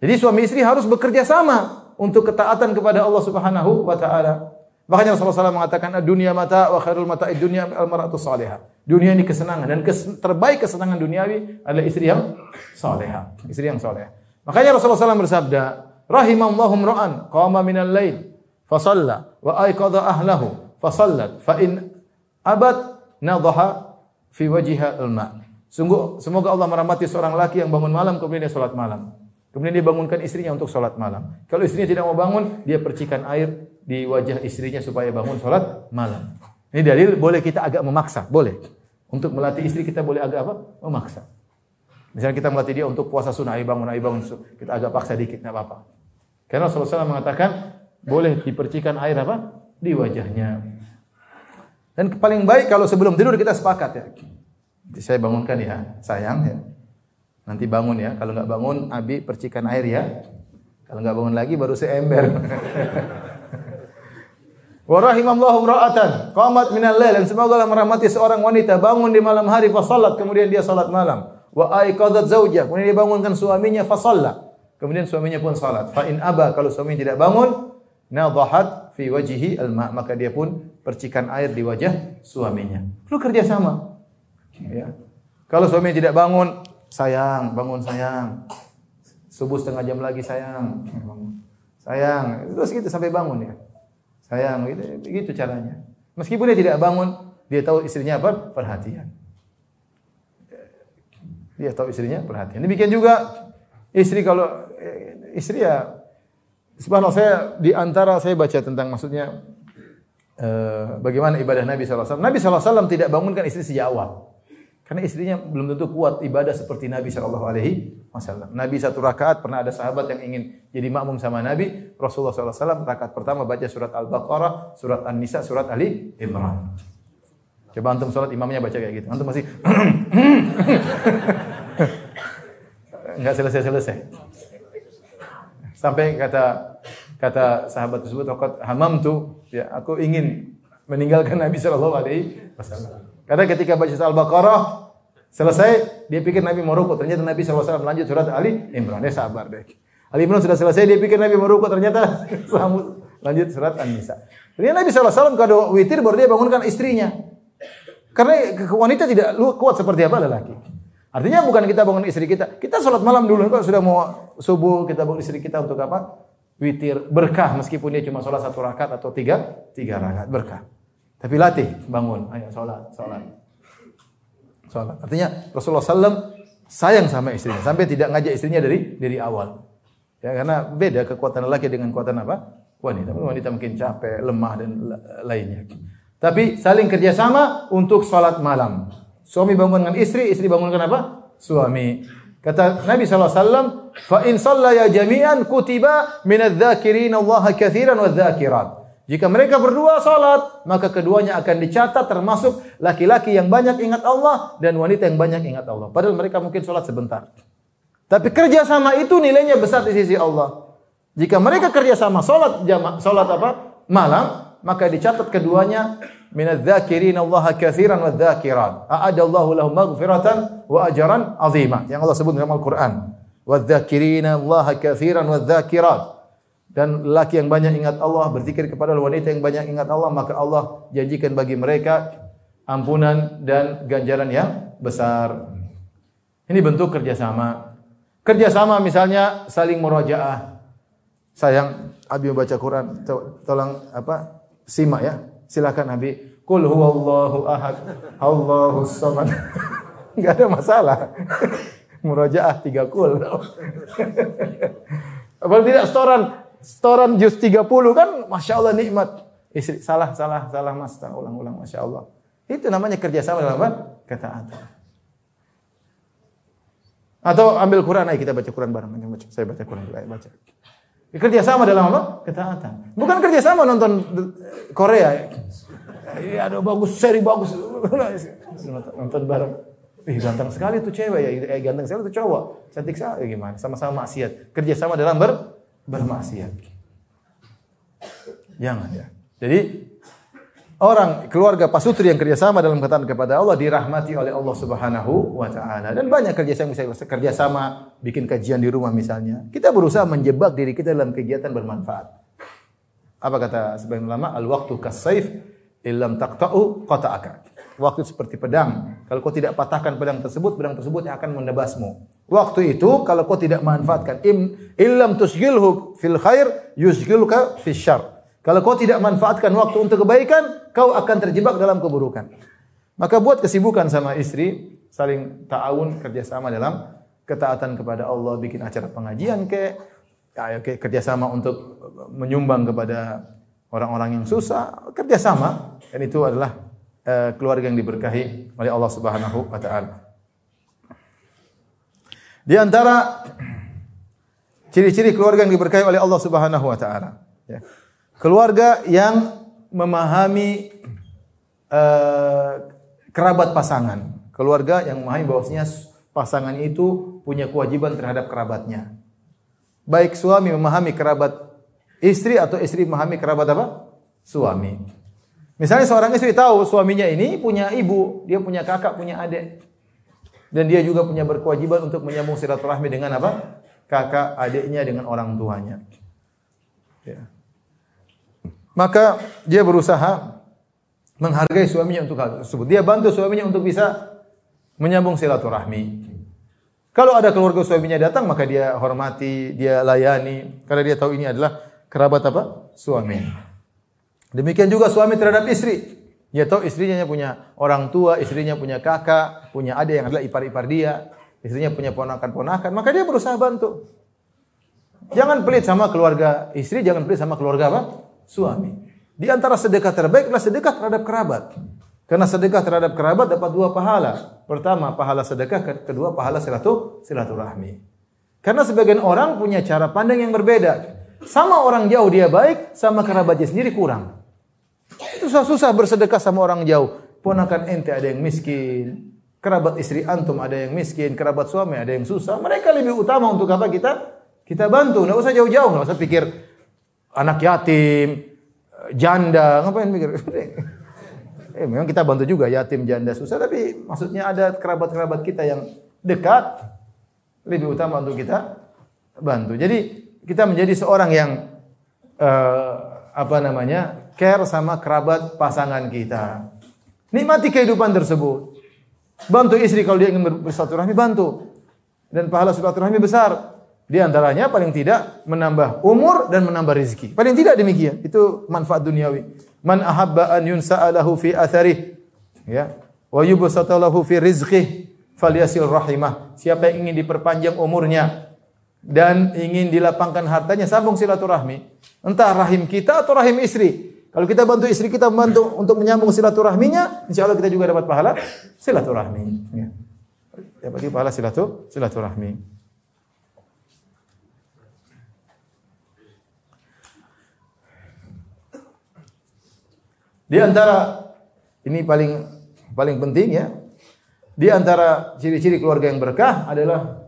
Jadi suami istri harus bekerja sama untuk ketaatan kepada Allah Subhanahu wa taala. Makanya Rasulullah SAW mengatakan dunia mata wa khairul mata dunia al maratu salihah. Dunia ini kesenangan dan kes, terbaik kesenangan duniawi adalah istri yang soleha, istri yang soleha. Makanya Rasulullah SAW bersabda, rahimallahu ra'an qama minal lail fasalla wa aiqadha ahlahu fasallat fa in abad nadhaha fi wajhiha al-ma. Sungguh semoga Allah merahmati seorang laki yang bangun malam kemudian dia salat malam. Kemudian dia bangunkan istrinya untuk salat malam. Kalau istrinya tidak mau bangun, dia percikan air di wajah istrinya supaya bangun salat malam. Ini dalil boleh kita agak memaksa, boleh. Untuk melatih istri kita boleh agak apa? Memaksa. Misalnya kita melatih dia untuk puasa sunnah, ayo bangun, ayo bangun. Kita agak paksa dikit, enggak apa-apa. Karena Rasulullah SAW mengatakan boleh dipercikan air apa? Di wajahnya. Dan paling baik kalau sebelum tidur kita sepakat ya. Saya bangunkan ya, sayang ya. Nanti bangun ya. Kalau nggak bangun, Abi percikan air ya. Kalau nggak bangun lagi baru seember. Wa rahimallahu ra'atan qamat minal lail dan semoga Allah merahmati seorang wanita bangun di malam hari fa salat kemudian dia salat malam. Wa aiqadat zaujah kemudian dia bangunkan suaminya fa Kemudian suaminya pun salat. Fa in aba kalau suaminya tidak bangun nadhahat fi wajhihi alma maka dia pun percikan air di wajah suaminya. Perlu kerjasama. Ya. Kalau suami tidak bangun, sayang, bangun sayang. Subuh setengah jam lagi sayang. Sayang, terus gitu sampai bangun ya. Sayang, gitu, begitu caranya. Meskipun dia tidak bangun, dia tahu istrinya apa? Perhatian. Dia tahu istrinya perhatian. Demikian juga istri kalau eh, istri ya Subhanallah saya di antara saya baca tentang maksudnya uh, bagaimana ibadah Nabi SAW. Nabi SAW tidak bangunkan istri sejak awal. Karena istrinya belum tentu kuat ibadah seperti Nabi Shallallahu Alaihi Wasallam. Nabi satu rakaat pernah ada sahabat yang ingin jadi makmum sama Nabi. Rasulullah SAW rakaat pertama baca surat Al-Baqarah, surat An-Nisa, surat Ali Imran. Coba antum sholat imamnya baca kayak gitu. Antum masih nggak selesai-selesai. Sampai kata kata sahabat tersebut, hamam tuh, ya aku ingin meninggalkan Nabi Shallallahu Alaihi Wasallam. Karena ketika baca Al-Baqarah selesai, dia pikir Nabi mau rukuk. Ternyata Nabi SAW lanjut surat Ali Imran. Dia sabar deh. Ali Imran sudah selesai, dia pikir Nabi mau rukuk. Ternyata lanjut surat An-Nisa. Ternyata Nabi SAW kalau witir baru dia bangunkan istrinya. Karena wanita tidak kuat seperti apa lelaki. Artinya bukan kita bangun istri kita. Kita sholat malam dulu. Kalau sudah mau subuh, kita bangun istri kita untuk apa? Witir. Berkah meskipun dia cuma sholat satu rakaat atau tiga, tiga rakaat. Berkah. Tapi latih, bangun, ayo sholat, sholat. Sholat. Artinya Rasulullah SAW sayang sama istrinya. Sampai tidak ngajak istrinya dari dari awal. Ya, karena beda kekuatan lelaki dengan kekuatan apa? Wanita. Wanita mungkin capek, lemah dan lainnya. Tapi saling kerjasama untuk sholat malam. Suami bangunkan istri, istri bangunkan apa? suami. Kata Nabi SAW, sallaya jami'an kutiba min adz-dzakirin Allah katsiran wa dzakirat. Jika mereka berdua salat, maka keduanya akan dicatat termasuk laki-laki yang banyak ingat Allah dan wanita yang banyak ingat Allah. Padahal mereka mungkin salat sebentar. Tapi kerjasama itu nilainya besar di sisi Allah. Jika mereka kerjasama salat jama, salat apa? malam, maka dicatat keduanya minadz dzakirin Allah katsiran wa dzakirat. A'adallahu lahum maghfiratan wa ajran azima. Yang Allah sebut dalam Al-Qur'an. Wa dzakirin Allah katsiran wa dzakirat. Dan laki yang banyak ingat Allah, berzikir kepada wanita yang banyak ingat Allah, maka Allah janjikan bagi mereka ampunan dan ganjaran yang besar. Ini bentuk kerjasama. Kerjasama misalnya saling murojaah. Sayang, Abi membaca Quran, to- tolong apa? Simak ya. Silakan Abi. Qul huwallahu ahad, Allahus samad. Enggak ada masalah. Murojaah tiga kul. Kalau tidak setoran, setoran juz 30 kan Masya Allah nikmat. Istri, salah, salah, salah mas, ulang, ulang, Masya Allah. Itu namanya kerjasama dalam apa? Ketaatan. Atau ambil Quran, ayo kita baca Quran bareng. Saya baca Quran, ayo baca. Kerjasama dalam apa? Ketaatan. Bukan kerjasama nonton Korea. Iya, ada bagus, seri bagus. nonton bareng. Ih, ganteng sekali tuh cewek ya. Eh, ganteng sekali tuh cowok. Cantik sekali. Gimana? Sama-sama maksiat. Kerjasama dalam ber bermaksiat. Jangan ya. Jadi orang keluarga pasutri yang kerjasama dalam ketaatan kepada Allah dirahmati oleh Allah Subhanahu wa taala. Dan banyak kerjasama bisa kerjasama bikin kajian di rumah misalnya. Kita berusaha menjebak diri kita dalam kegiatan bermanfaat. Apa kata sebagian ulama? Al waktu kasaif illam taqta'u qata'aka. Waktu seperti pedang. Kalau kau tidak patahkan pedang tersebut, pedang tersebut yang akan menebasmu. Waktu itu kalau kau tidak manfaatkan im illam tusghilhu fil khair yusghilka fil syarr. Kalau kau tidak manfaatkan waktu untuk kebaikan, kau akan terjebak dalam keburukan. Maka buat kesibukan sama istri, saling ta'awun kerjasama dalam ketaatan kepada Allah, bikin acara pengajian ke, ayo ke kerjasama untuk menyumbang kepada orang-orang yang susah, kerjasama. Dan itu adalah keluarga yang diberkahi oleh Allah Subhanahu wa taala. Di antara ciri-ciri keluarga yang diberkahi oleh Allah Subhanahu wa taala, ya. Keluarga yang memahami eh, kerabat pasangan. Keluarga yang memahami bahwasanya pasangan itu punya kewajiban terhadap kerabatnya. Baik suami memahami kerabat istri atau istri memahami kerabat apa? Suami. Misalnya seorang istri tahu suaminya ini punya ibu, dia punya kakak, punya adik. Dan dia juga punya berkewajiban untuk menyambung silaturahmi dengan apa? Kakak, adiknya dengan orang tuanya. Ya. Maka dia berusaha menghargai suaminya untuk hal tersebut. Dia bantu suaminya untuk bisa menyambung silaturahmi. Kalau ada keluarga suaminya datang, maka dia hormati, dia layani, karena dia tahu ini adalah kerabat apa? Suami. Demikian juga suami terhadap istri. Dia tahu istrinya punya orang tua, istrinya punya kakak, punya adik yang adalah ipar-ipar dia, istrinya punya ponakan-ponakan, maka dia berusaha bantu. Jangan pelit sama keluarga istri, jangan pelit sama keluarga apa? Suami. Di antara sedekah terbaik adalah sedekah terhadap kerabat. Karena sedekah terhadap kerabat dapat dua pahala. Pertama, pahala sedekah, kedua pahala silatu, silaturahmi. Karena sebagian orang punya cara pandang yang berbeda. Sama orang jauh dia baik, sama kerabatnya sendiri kurang. Susah-susah bersedekah sama orang jauh. Ponakan ente ada yang miskin, kerabat istri antum ada yang miskin, kerabat suami ada yang susah. Mereka lebih utama untuk apa kita? Kita bantu. Nggak usah jauh-jauh, nggak usah pikir anak yatim, janda, ngapain mikir? eh, memang kita bantu juga yatim, janda susah, tapi maksudnya ada kerabat-kerabat kita yang dekat, lebih utama untuk kita bantu. Jadi kita menjadi seorang yang eh, apa namanya care sama kerabat pasangan kita. Nikmati kehidupan tersebut. Bantu istri kalau dia ingin bersilaturahmi, bantu. Dan pahala silaturahmi besar. Di antaranya paling tidak menambah umur dan menambah rezeki. Paling tidak demikian. Itu manfaat duniawi. Man ahabba an yunsa'alahu fi atharih. Ya. Wa yubsatalahu fi rizqih falyasil rahimah. Siapa yang ingin diperpanjang umurnya dan ingin dilapangkan hartanya, sambung silaturahmi. Entah rahim kita atau rahim istri. Kalau kita bantu istri kita membantu untuk menyambung silaturahminya, insya Allah kita juga dapat pahala silaturahmi. Ya. bagi pahala silatu, silaturahmi. Di antara ini paling paling penting ya. Di antara ciri-ciri keluarga yang berkah adalah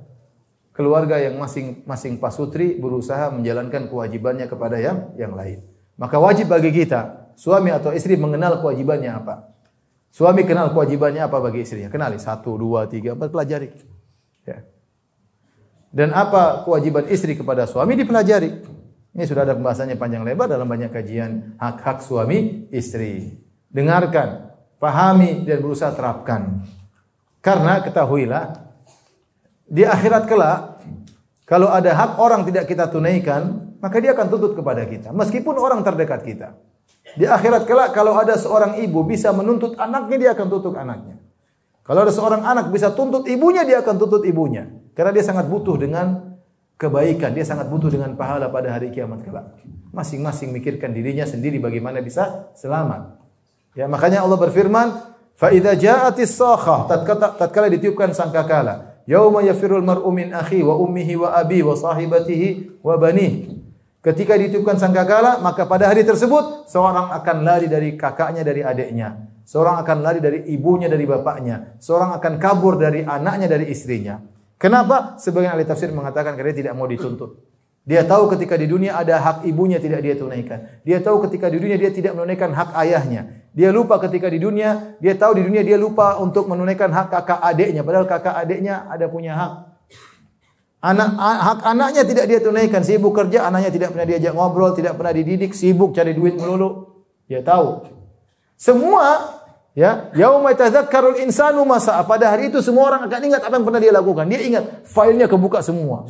keluarga yang masing-masing pasutri berusaha menjalankan kewajibannya kepada yang yang lain. Maka wajib bagi kita, suami atau istri mengenal kewajibannya apa. Suami kenal kewajibannya apa bagi istrinya. Kenali satu, dua, tiga, empat, pelajari. Ya. Dan apa kewajiban istri kepada suami dipelajari. Ini sudah ada pembahasannya panjang lebar dalam banyak kajian hak-hak suami istri. Dengarkan, pahami dan berusaha terapkan. Karena ketahuilah di akhirat kelak kalau ada hak orang tidak kita tunaikan, maka dia akan tuntut kepada kita meskipun orang terdekat kita. Di akhirat kelak kalau ada seorang ibu bisa menuntut anaknya dia akan tuntut anaknya. Kalau ada seorang anak bisa tuntut ibunya dia akan tuntut ibunya karena dia sangat butuh dengan kebaikan, dia sangat butuh dengan pahala pada hari kiamat kelak. Masing-masing mikirkan dirinya sendiri bagaimana bisa selamat. Ya, makanya Allah berfirman, "Fa idza ja'atis sakhah," tatkala, tatkala ditiupkan sangkakala, "Yauma yafirul mar'u min akhi wa ummihi wa abi wa sahibatihi wa banihi." Ketika ditiupkan sangkakala, maka pada hari tersebut seorang akan lari dari kakaknya, dari adiknya. Seorang akan lari dari ibunya, dari bapaknya. Seorang akan kabur dari anaknya, dari istrinya. Kenapa? Sebagian ahli tafsir mengatakan karena dia tidak mau dituntut. Dia tahu ketika di dunia ada hak ibunya tidak dia tunaikan. Dia tahu ketika di dunia dia tidak menunaikan hak ayahnya. Dia lupa ketika di dunia, dia tahu di dunia dia lupa untuk menunaikan hak kakak adiknya. Padahal kakak adiknya ada punya hak. Anak hak anaknya tidak dia tunaikan, sibuk kerja, anaknya tidak pernah diajak ngobrol, tidak pernah dididik, sibuk cari duit melulu. Dia tahu. Semua ya, yauma tadzakkarul insanu masa. Pada hari itu semua orang akan ingat apa yang pernah dia lakukan. Dia ingat, filenya kebuka semua.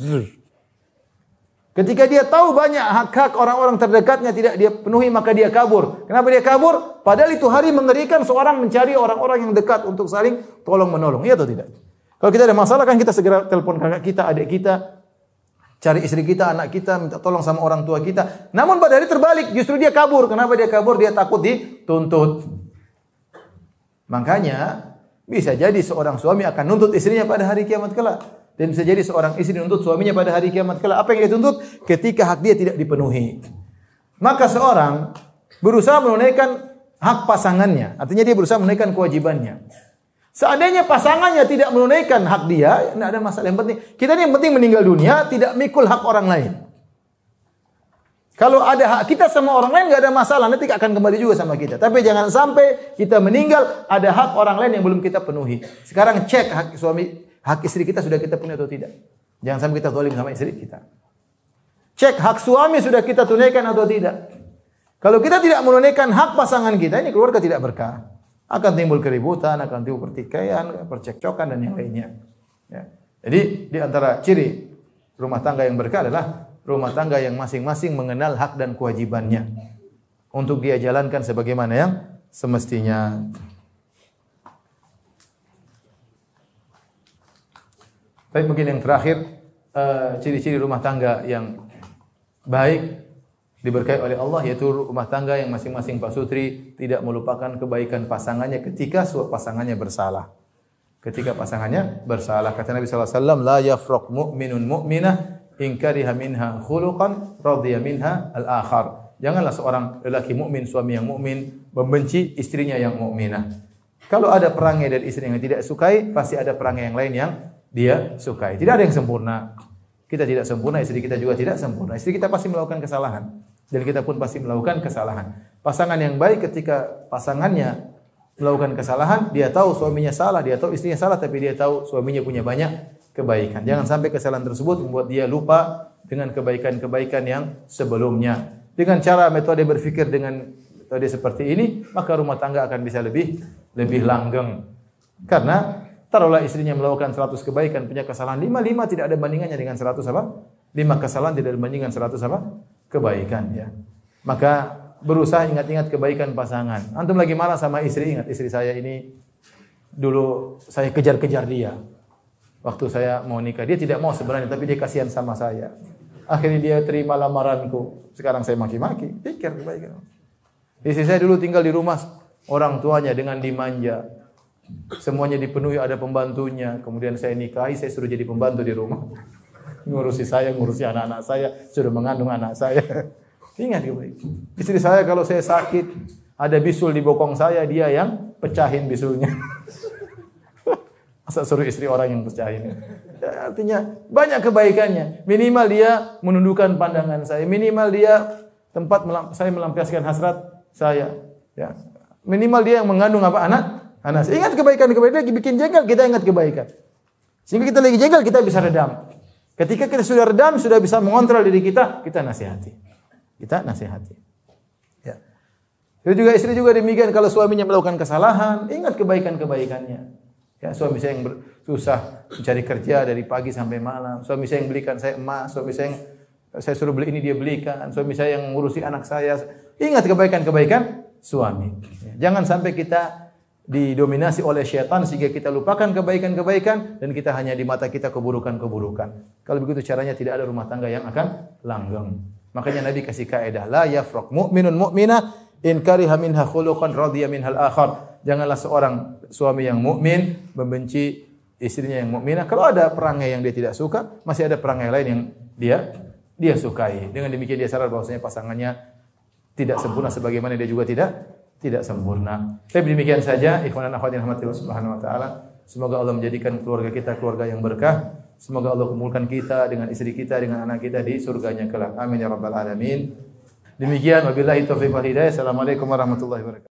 Ketika dia tahu banyak hak-hak orang-orang terdekatnya tidak dia penuhi maka dia kabur. Kenapa dia kabur? Padahal itu hari mengerikan seorang mencari orang-orang yang dekat untuk saling tolong menolong. Iya atau tidak? Kalau kita ada masalah kan kita segera telepon kakak kita, adik kita, cari istri kita, anak kita, minta tolong sama orang tua kita. Namun pada hari terbalik, justru dia kabur. Kenapa dia kabur? Dia takut dituntut. Makanya bisa jadi seorang suami akan nuntut istrinya pada hari kiamat kelak. Dan bisa jadi seorang istri nuntut suaminya pada hari kiamat kelak. Apa yang dia tuntut? Ketika hak dia tidak dipenuhi. Maka seorang berusaha menunaikan hak pasangannya. Artinya dia berusaha menunaikan kewajibannya. Seandainya pasangannya tidak menunaikan hak dia, tidak ada masalah. Yang penting kita ini yang penting meninggal dunia tidak mikul hak orang lain. Kalau ada hak kita sama orang lain nggak ada masalah, nanti akan kembali juga sama kita. Tapi jangan sampai kita meninggal ada hak orang lain yang belum kita penuhi. Sekarang cek hak suami, hak istri kita sudah kita penuhi atau tidak. Jangan sampai kita zalim sama istri kita. Cek hak suami sudah kita tunaikan atau tidak. Kalau kita tidak menunaikan hak pasangan kita, ini keluarga tidak berkah akan timbul keributan, akan timbul pertikaian, percekcokan dan yang lainnya. Ya. Jadi di antara ciri rumah tangga yang berkah adalah rumah tangga yang masing-masing mengenal hak dan kewajibannya untuk dia jalankan sebagaimana yang semestinya. Baik mungkin yang terakhir eh, ciri-ciri rumah tangga yang baik diberkahi oleh Allah yaitu rumah tangga yang masing-masing Pak Sutri tidak melupakan kebaikan pasangannya ketika pasangannya bersalah. Ketika pasangannya bersalah kata Nabi sallallahu alaihi wasallam la yafraq mu'minun mu'minah in kariha minha khuluqan radiya minha al-akhar. Janganlah seorang lelaki mukmin suami yang mukmin membenci istrinya yang mukminah. Kalau ada perangai dari istri yang tidak sukai, pasti ada perangai yang lain yang dia sukai. Tidak ada yang sempurna. Kita tidak sempurna, istri kita juga tidak sempurna. Istri kita pasti melakukan kesalahan. Dan kita pun pasti melakukan kesalahan. Pasangan yang baik ketika pasangannya melakukan kesalahan, dia tahu suaminya salah, dia tahu istrinya salah, tapi dia tahu suaminya punya banyak kebaikan. Jangan sampai kesalahan tersebut membuat dia lupa dengan kebaikan-kebaikan yang sebelumnya. Dengan cara metode berpikir dengan metode seperti ini, maka rumah tangga akan bisa lebih lebih langgeng. Karena Taruhlah istrinya melakukan 100 kebaikan, punya kesalahan 5, 5 tidak ada bandingannya dengan 100 apa? 5 kesalahan tidak ada bandingan 100 apa? Kebaikan ya. Maka berusaha ingat-ingat kebaikan pasangan. Antum lagi marah sama istri, ingat istri saya ini dulu saya kejar-kejar dia. Waktu saya mau nikah, dia tidak mau sebenarnya, tapi dia kasihan sama saya. Akhirnya dia terima lamaranku. Sekarang saya maki-maki. Pikir kebaikan. Istri saya dulu tinggal di rumah orang tuanya dengan dimanja, Semuanya dipenuhi, ada pembantunya. Kemudian saya nikahi, saya suruh jadi pembantu di rumah. Ngurusi saya, ngurusi anak-anak saya, sudah mengandung anak saya. Ingat baik. Istri saya kalau saya sakit, ada bisul di bokong saya, dia yang pecahin bisulnya. Masa suruh istri orang yang pecahin. Ya, artinya banyak kebaikannya. Minimal dia menundukkan pandangan saya. Minimal dia tempat saya melampiaskan hasrat saya. Ya. Minimal dia yang mengandung apa anak? Anak. Ingat kebaikan-kebaikan lagi bikin jengkel, kita ingat kebaikan. Sehingga kita lagi jengkel, kita bisa redam. Ketika kita sudah redam, sudah bisa mengontrol diri kita, kita nasihati. Kita nasihati. Ya. Itu juga istri juga demikian kalau suaminya melakukan kesalahan, ingat kebaikan-kebaikannya. Ya, suami saya yang ber- susah mencari kerja dari pagi sampai malam. Suami saya yang belikan saya emas, suami saya yang saya suruh beli ini dia belikan, suami saya yang ngurusi anak saya. Ingat kebaikan-kebaikan suami. Ya, Jangan sampai kita didominasi oleh syaitan sehingga kita lupakan kebaikan-kebaikan dan kita hanya di mata kita keburukan-keburukan. Kalau begitu caranya tidak ada rumah tangga yang akan langgeng. Makanya Nabi kasih kaidah la yafraq mu'minun mu'minah in kariha minha khuluqan radiya minhal akhar. Janganlah seorang suami yang mukmin membenci istrinya yang mukminah. Kalau ada perangai yang dia tidak suka, masih ada perangai lain yang dia dia sukai. Dengan demikian dia sadar bahwasanya pasangannya tidak sempurna sebagaimana dia juga tidak tidak sempurna. Tapi demikian saja ikhwan akhwat yang subhanahu wa taala. Semoga Allah menjadikan keluarga kita keluarga yang berkah. Semoga Allah kumpulkan kita dengan istri kita dengan anak kita di surganya kelak. Amin ya rabbal alamin. Demikian wabillahi taufiq wal hidayah. Assalamualaikum warahmatullahi wabarakatuh.